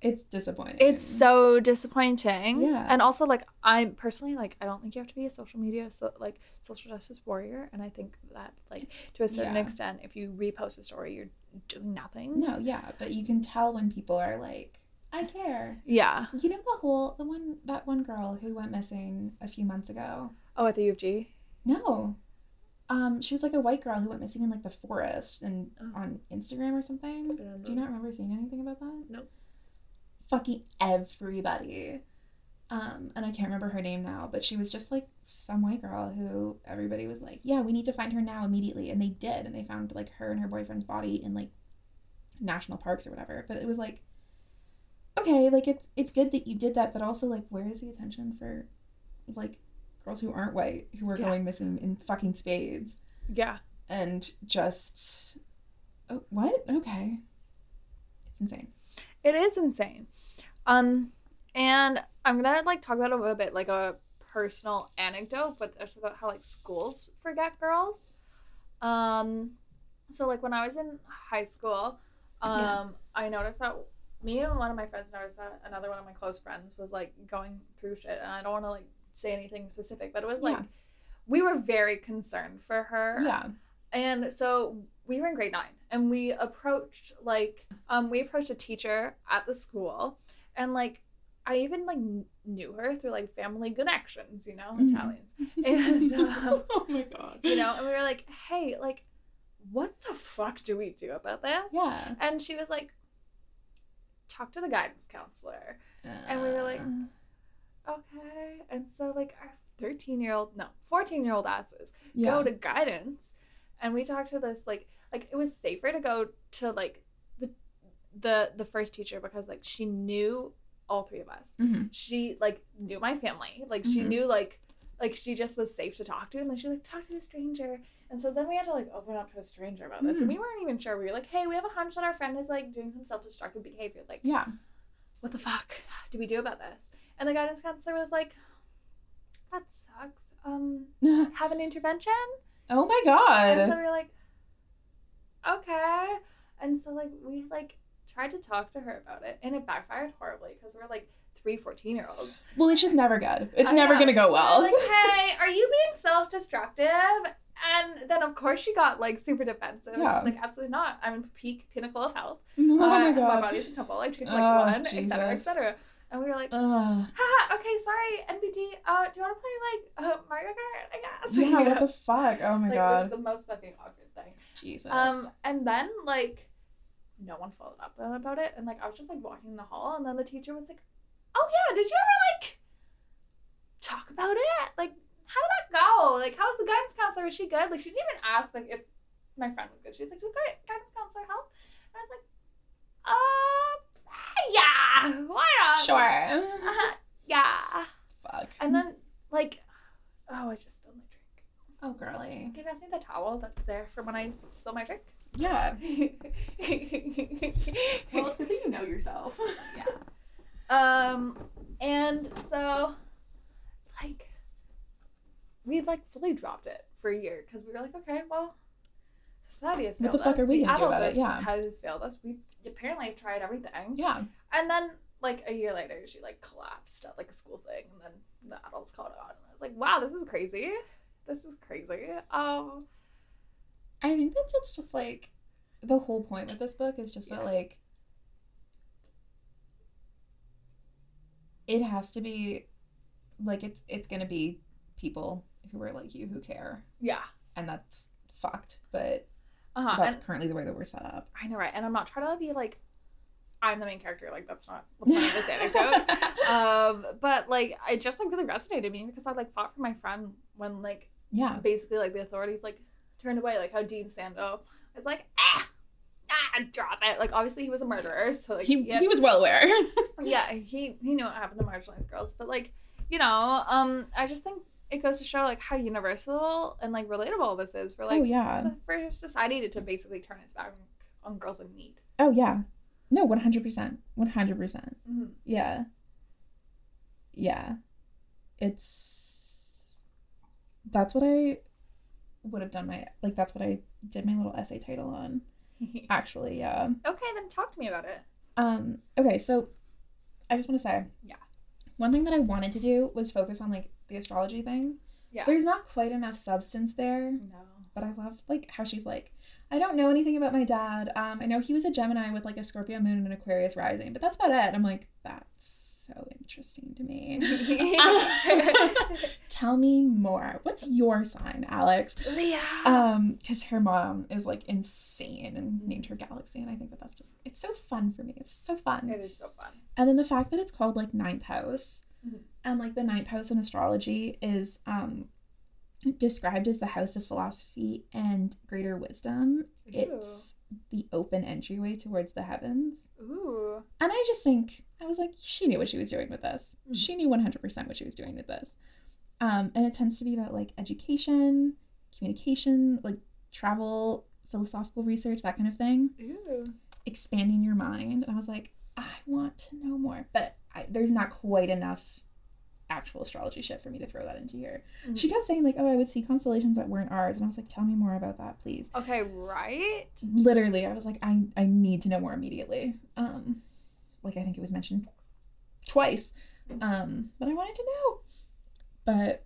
it's disappointing. it's so disappointing. Yeah. And also like I personally like I don't think you have to be a social media so like social justice warrior and I think that like It's- to a certain yeah. extent if you repost a story you're doing nothing. No, yeah, but you can tell when people are like, I care. Yeah. You know the whole the one that one girl who went missing a few months ago. Oh, at the U of G. No. Um, she was like a white girl who went missing in like the forest and Oh. on Instagram or something. Do you not remember seeing anything about that? Nope. Fucking everybody. Um, and I can't remember her name now, but she was just like some white girl who everybody was like, Yeah, we need to find her now immediately and they did and they found like her and her boyfriend's body in like national parks or whatever. But it was like okay, like it's it's good that you did that, but also like where is the attention for like girls who aren't white who are Yeah. going missing in fucking spades Yeah. and just oh what? Okay. It's insane. It is insane. Um, and I'm gonna like talk about it a little bit like a personal anecdote, but just about how like schools forget girls. Um, so like when I was in high school, um, Yeah. I noticed that me and one of my friends noticed that another one of my close friends was like going through shit, and I don't want to like say anything specific, but it was like Yeah. we were very concerned for her. Yeah. And so we were in grade nine and we approached like um we approached a teacher at the school and like I even like knew her through like family connections, you know, Mhm. Italians. (laughs) And uh, (laughs) oh my god. you know, and we were like, "Hey, like what the fuck do we do about this?" Yeah. And she was like, "Talk to the guidance counselor." And we were like, Okay. And so like our 13-year-old, no, 14-year-old asses yeah. go to guidance and we talked to this like like it was safer to go to like the the the first teacher because like she knew all three of us Mhm. she like knew my family like she Mhm. knew like like she just was safe to talk to and then she like talked to a stranger and so then we had to like open up to a stranger about this and Mhm. we weren't even sure we were like hey we have a hunch that our friend is like doing some self-destructive behavior like Yeah. what the fuck do we do about this and the guidance counselor was like that sucks um (laughs) have an intervention oh my God. and so we were like, okay. And so like we like tried to talk to her about it and it backfired horribly because we're like three 14 year olds. Well, it's just never good. It's I never know. gonna go well. like, (laughs) hey, are you being self destructive? And then of course she got like super defensive. Yeah. she's like, absolutely not. I'm in peak pinnacle of health. (laughs) oh Uh, my My god. body's a couple. I treat like Oh, one, etc. Etc. And we were like, haha, okay, sorry, NBD. Uh, do you want to play like uh, Mario Kart? I guess. Yeah, what (laughs) the fuck? Oh my like, It was the most fucking awkward thing. Jesus. Um, and then like, no one followed up about it, and like I was just like walking in the hall, and then the teacher was like, "Oh yeah, did you ever like talk about it? Like, how did that go? Like, how's the guidance counselor? Is she good? Like, she didn't even ask like if my friend was good. She's like, "Does the guidance counselor help?" And I was like, uh, yeah, why not? Sure. Uh, yeah. Fuck. And then like, oh, I just spilled my drink. Oh, girly. Can you pass me the towel that's there for when I spill my drink? Yeah. (laughs) well, it's good that you know yourself. yeah. Um, and so, like, we like fully dropped it for a year because we were like, okay, well, society has What the fuck us. are we do adults about have- it? Yeah. has failed us. We apparently have tried everything. Yeah. And then, like a year later, she like collapsed at like a school thing, and then the adults caught on. And I was like, wow, this is crazy. This is crazy. Um, I think that's it's just like the whole point with this book is just that like it has to be like it's it's gonna be people who are like you who care yeah. and that's fucked but Uh-huh. that's And currently the way that we're set up I know, right? And I'm not trying to be like, I'm the main character. Like that's not the point of this anecdote. (laughs) um, but like, it just like really resonated with me because I like fought for my friend when like yeah basically like the authorities like turned away. Like how Dean Sandow was like, ah, ah, drop it. Like obviously he was a murderer, so like he, had- he was well aware (laughs) yeah, he he knew what happened to marginalized girls, but like, you know, um, I just think it goes to show like how universal and like relatable this is for like oh yeah for society to, to basically turn its back on girls in need. oh yeah no 100% 100% Mm-hmm. yeah yeah it's that's what i would have done my like that's what i did my little essay title on (laughs) actually yeah okay, then talk to me about it. um okay so i just want to say Yeah. one thing that i wanted to do was focus on like the astrology thing Yeah. there's not quite enough substance there No. but I love like how she's like, I don't know anything about my dad. Um, I know he was a Gemini with like a Scorpio moon and an Aquarius rising, but that's about it. I'm like, that's so interesting to me. (laughs) (laughs) Tell me more. What's your sign, Alex? Leah. Um, because her mom is like insane and named her Galaxy, and I think that that's just it's so fun for me. It's just so fun. it is so fun. And then the fact that it's called like ninth house, Mhm. And like the ninth house in astrology is um described as the house of philosophy and greater wisdom. It's the open entryway towards the heavens. Ooh. And I just think I was like, she knew what she was doing with this. Mhm. She knew one hundred percent what she was doing with this. Um, and it tends to be about like education, communication, like travel, philosophical research, that kind of thing Ooh. expanding your mind. And I was like, I want to know more, but I, there's not quite enough actual astrology shit for me to throw that into here. Mhm. She kept saying like, "Oh, I would see constellations that weren't ours," and I was like, "Tell me more about that, please." Okay, right? Literally, I was like, "I I need to know more immediately." Um, like I think it was mentioned twice, um, but I wanted to know. But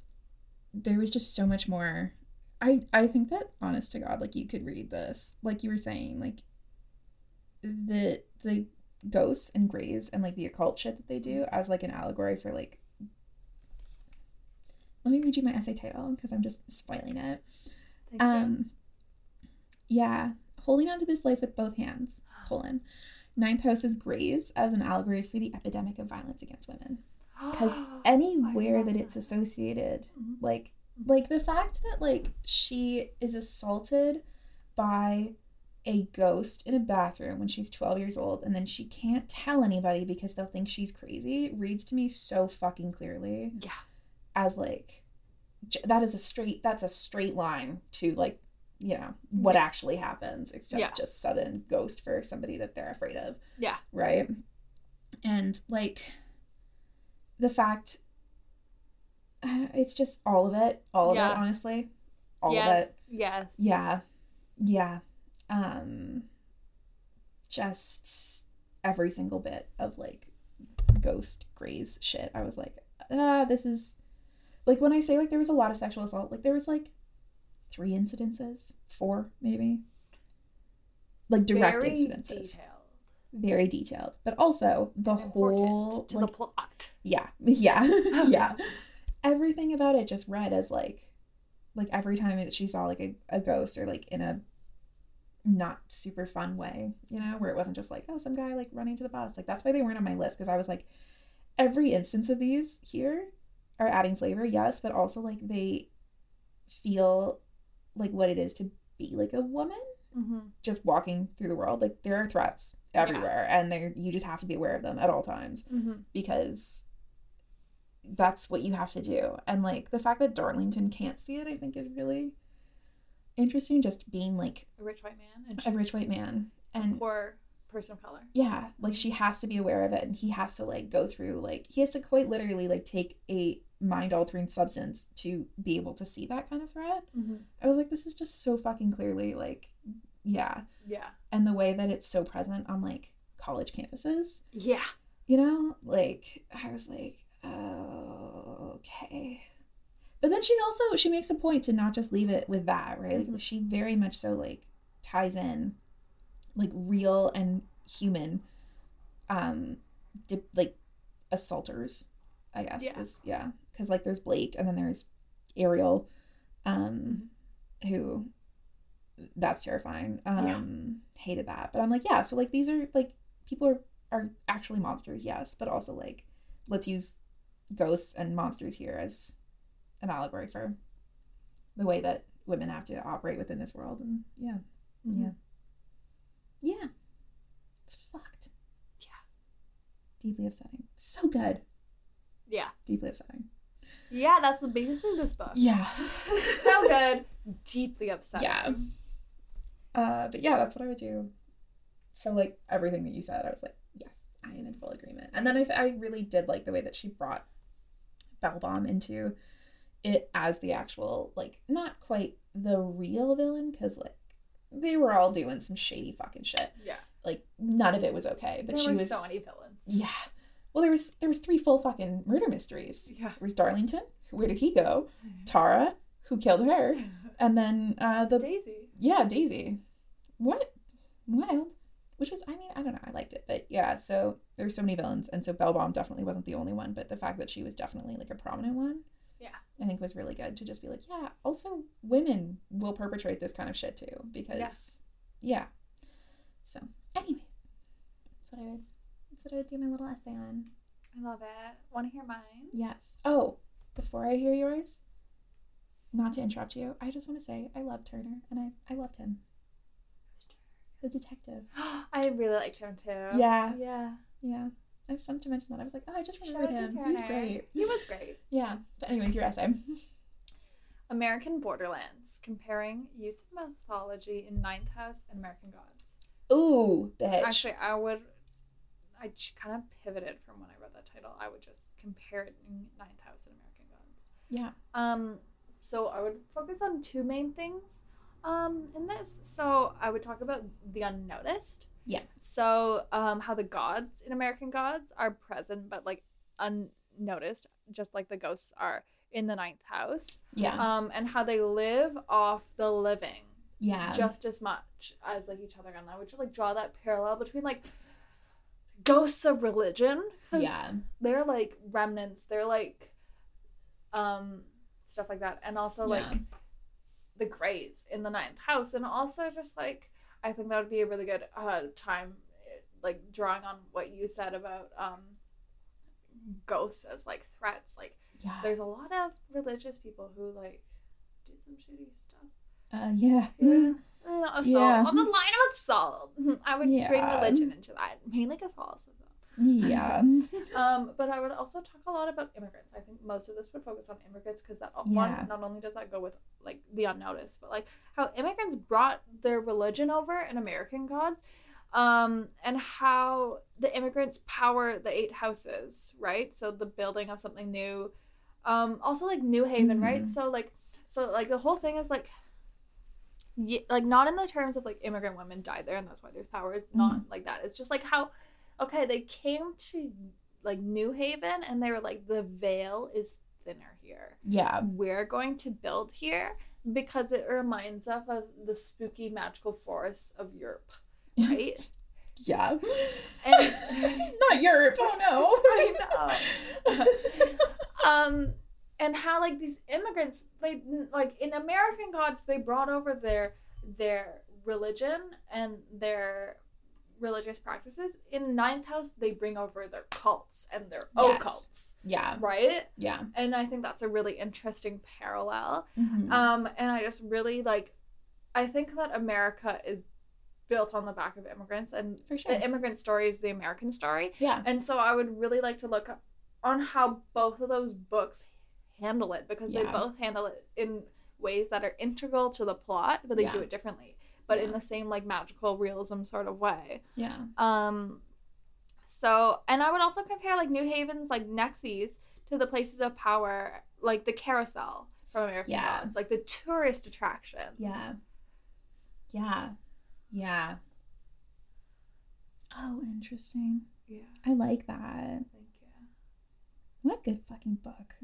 there was just so much more. I I think that honest to God, like you could read this, like you were saying, like the the ghosts and grays and like the occult shit that they do as like an allegory for like. Let me read you my essay title because I'm just spoiling it. Thank you. Um, yeah, holding on to this life with both hands. (gasps) Colon. Ninth house is grays as an allegory for the epidemic of violence against women. (gasps) Because anywhere love that it's that. associated, Mhm. like like the fact that like she is assaulted by a ghost in a bathroom when she's 12 years old and then she can't tell anybody because they'll think she's crazy reads to me so fucking clearly Yeah. As like that is a straight that's a straight line to like you know what Yeah. actually happens except Yeah. just sudden ghost for somebody that they're afraid of Yeah. right and like the fact it's just all of it all of Yeah. it honestly all yes. of it Yes. yeah yeah um just every single bit of like ghost grays shit i was like ah this is like when i say like there was a lot of sexual assault like there was like three incidences four maybe like direct incidences. Very incidences Detailed. very detailed but also the Important whole to like the plot. yeah (laughs) yeah (laughs) yeah everything about it just read as like like every time she saw like a, a ghost or like in a not super fun way you know where it wasn't just like oh some guy like running to the bus like that's why they weren't on my list because i was like every instance of these here are adding flavor, yes, but also like they feel like what it is to be like a woman Mm-hmm. just walking through the world. Like there are threats everywhere and there you just have to be aware of them at all times Mm-hmm. because that's what you have to do. And like the fact that Darlington can't see it, I think is really interesting just being like A rich white man and a rich white man and poor person of color. yeah like she has to be aware of it and he has to like go through like he has to quite literally like take a mind altering substance to be able to see that kind of threat Mm-hmm. i was like this is just so fucking clearly like yeah Yeah. and the way that it's so present on like college campuses Yeah. you know like i was like oh, okay but then she's also she makes a point to not just leave it with that right like Mhm. she very much so like ties in like real and human um dip, like assaulters i guess Yeah. is yeah. Because like there's blake and then there's ariel um who that's terrifying. Um hated that. But i'm like yeah so like these are like people are are actually monsters yes. But also like let's use ghosts and monsters here as an allegory for the way that women have to operate within this world. And yeah. Mm-hmm. yeah yeah it's fucked Yeah. deeply upsetting so good Yeah. deeply upsetting Yeah, that's basically this book. yeah (laughs) So good. Deeply upsetting. yeah uh but yeah that's what i would do so like everything that you said i was like yes i am in full agreement and then i, I really did like the way that she brought Belbalm into it as the actual like not quite the real villain because like they were all doing some shady fucking shit Yeah. like none of it was okay but there she were was so many villains. yeah well there was there was three full fucking murder mysteries Yeah. there was darlington where did he go tara who killed her (laughs) and then uh the Daisy. yeah, Daisy. What? Wild. Which was, I mean, I don't know. I liked it. But yeah, so there were so many villains. And so Belbalm definitely wasn't the only one. But the fact that she was definitely like a prominent one, Yeah. I think was really good to just be like, yeah, also women will perpetrate this kind of shit too. Because, yeah. So, anyway, that's what I would, that's what I would do my little essay on. I love it. Want to hear mine? Yes. Oh, before I hear yours, not to interrupt you, I just want to say I love Turner and I, I loved him. The detective. (gasps) I really liked him too. Yeah. Yeah. Yeah. I just wanted to mention that. I was like, oh, I just remembered him. He was great. He was great. (laughs) Yeah. But anyways, your essay. American Borderlands, comparing use of mythology in Ninth House and American Gods. Ooh, bitch. Actually, I would. I kind of pivoted from when I read that title. I would just compare it in Ninth House and American Gods. yeah. Um, so I would focus on two main things um, in this. So I would talk about the unnoticed. Yeah. So um, how the gods in American Gods are present but like unnoticed, just like the ghosts are in the ninth house. Yeah. Um, and how they live off the living yeah. just as much as like each other. And I would just like draw that parallel between like ghosts of religion. yeah. they're like remnants they're like um stuff like that and also like Yeah. the grays in the ninth house and also just like i think that would be a really good uh time like drawing on what you said about um ghosts as like threats like Yeah. there's a lot of religious people who like do some shitty stuff Uh, yeah. yeah. Uh, assault. Yeah. on the line of assault (laughs) i would bring religion into that mainly catholicism Yeah. um, but I would also talk a lot about immigrants. I think most of this would focus on immigrants because that Yeah. one not only does that go with like the unnoticed, but like how immigrants brought their religion over and American gods, um, and how the immigrants power the eight houses, right? So the building of something new, um, also like New Haven, right? Mhm. So like, so like the whole thing is like. Yeah, like not in the terms of like immigrant women died there and that's why there's power. It's not like that. It's just like how okay, they came to like New Haven and they were like, the veil is thinner here. Yeah. We're going to build here because it reminds us of the spooky magical forests of Europe, right? (laughs) Yeah. And (laughs) Not Europe. Oh no. (laughs) I know. um, and how like these immigrants, they like in American gods, they brought over their their religion and their religious practices. In ninth house, they bring over their cults and their Yes. occults, Yeah. right? Yeah. And I think that's a really interesting parallel. Mhm. Um, and I just really like, I think that America is built on the back of immigrants, and For sure. the immigrant story is the American story. yeah. And so I would really like to look on how both of those books handle it because they both handle it in ways that are integral to the plot, but they do it differently. But in the same like magical realism sort of way. Yeah. Um so and I would also compare like New Haven's like Nexies to the places of power, like the carousel from American Yeah. Gods, like the tourist attractions. Yeah. Yeah. Yeah. Oh, interesting. Yeah. I like that. Thank you. What a good fucking book.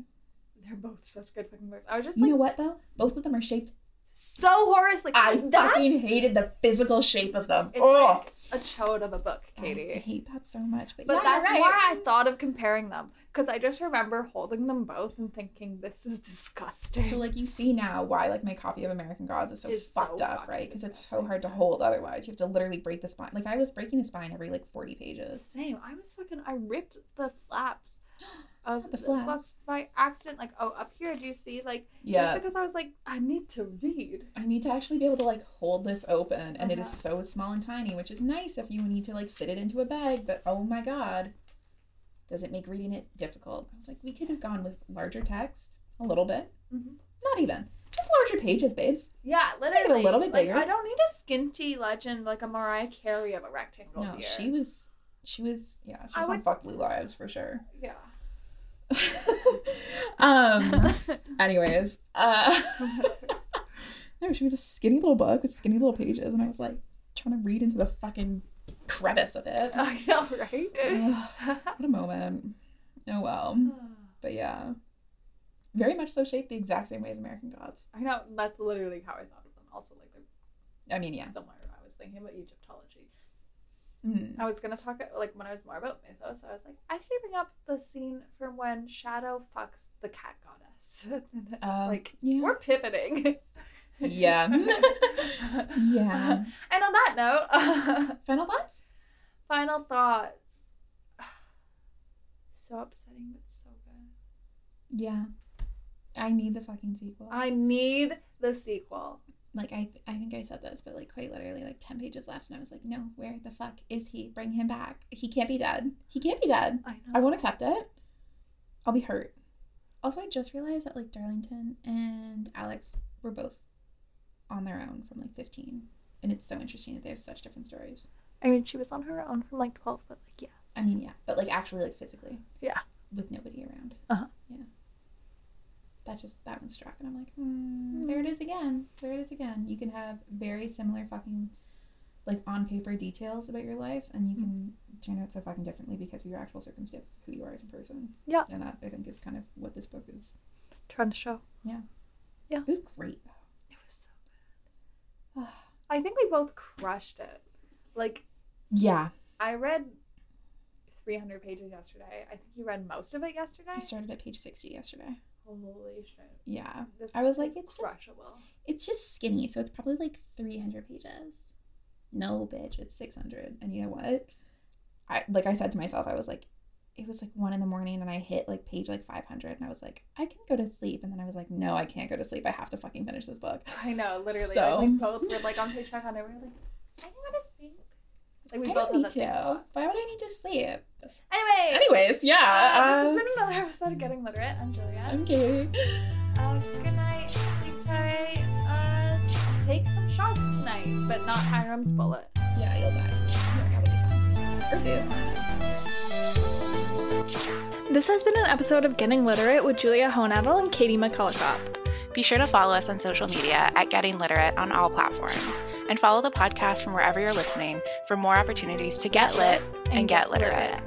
They're both such good fucking books. I was just You like know what though? Both of them are shaped. So Horace like I that's fucking hated the physical shape of them. It's Oh, like a chode of a book, Katie. I hate that so much. But, But yeah, that's you're why. I thought of comparing them because I just remember holding them both and thinking this is disgusting. So like you see now why like my copy of American Gods is so It's so fucked up, right? Because it's so hard to hold otherwise. You have to literally break the spine. Like I was breaking the spine every like forty pages. Same. I was fucking. I ripped the flaps (gasps) (gasps) (gasps) of The flaps. by accident. Like, oh, up here, do you see? Like, just because I was like, I need to read. I need to actually be able to like hold this open, and it is Uh-huh. so small and tiny, which is nice if you need to like fit it into a bag. But oh my god, does it make reading it difficult? I was like, we could have gone with larger text a little bit, Mhm. not even just larger pages, babes. Yeah, literally. Make it a little bit like, bigger. I don't need a skinty legend like a Mariah Carey of a rectangle No, here. she was, she was, yeah, she I on would- Fuck Blue Lives for sure. Yeah. (laughs) um. Anyways, uh, (laughs) no, she was a skinny little book with skinny little pages, and I was like trying to read into the fucking crevice of it. (laughs) I know, right? Ugh, what a moment. Oh well. (sighs) But yeah, very much so shaped the exact same way as American Gods. I know. That's literally how I thought of them. Also, like they're I mean, yeah. somewhere I was thinking about Egyptology. Mm. I was gonna talk like when I was more about mythos. I was like, I should bring up the scene from when Shadow fucks the cat goddess. (laughs) Uh, like yeah. we're pivoting. Yeah. (laughs) Yeah. And on that note, (laughs) Final thoughts? final thoughts. (sighs) So upsetting, but so good. Yeah. I need the fucking sequel. I need the sequel. Like I, th- I think I said this, but like quite literally, like ten pages left, and I was like, no, where the fuck is he? Bring him back. He can't be dead. He can't be dead. I know. I won't accept it. I'll be hurt. Also, I just realized that like Darlington and Alex were both on their own from like fifteen, and it's so interesting that they have such different stories. I mean, she was on her own from like twelve, but like yeah. I mean, yeah, but like actually, like physically. Yeah. With nobody around. Uh-huh. Yeah. That just that one struck, and I'm like, hmm, there it is again. There it is again. You can have very similar fucking, like on paper details about your life, and you can turn out so fucking differently because of your actual circumstance, who you are as a person. Yeah. And that I think is kind of what this book is. Trying to show. Yeah, yeah. It was great. It was so good. I think we both crushed it. Like Yeah. I read 300 pages yesterday. I think you read most of it yesterday. I started at page sixty yesterday. Holy shit. Yeah. This I was like, it's just- It's just skinny, so it's probably like 300 pages. No, bitch, it's 600. And you know what? I like I said to myself, I was like, it was like one in the morning, and I hit like page like 500, and I was like, I can go to sleep. And then I was like, no, I can't go to sleep. I have to fucking finish this book. I know, literally. So- Like, we both were like on page 500. We were like, I can go to sleep. Like we I both don't need to. Why would I need to sleep? Anyway. Anyways, uh, yeah. this has uh, been another episode of Getting Literate. I'm Julia. I'm Katie. Uh, good night. Sleep tight. Uh, take some shots tonight, but not Hiram's bullet. Yeah, you'll die. That'll be fun. Or do. This has been an episode of Getting Literate with Julia Honadel and Katie McCullough. Be sure to follow us on social media at Getting Literate on all platforms. And follow the podcast from wherever you're listening for more opportunities to get lit and get literate.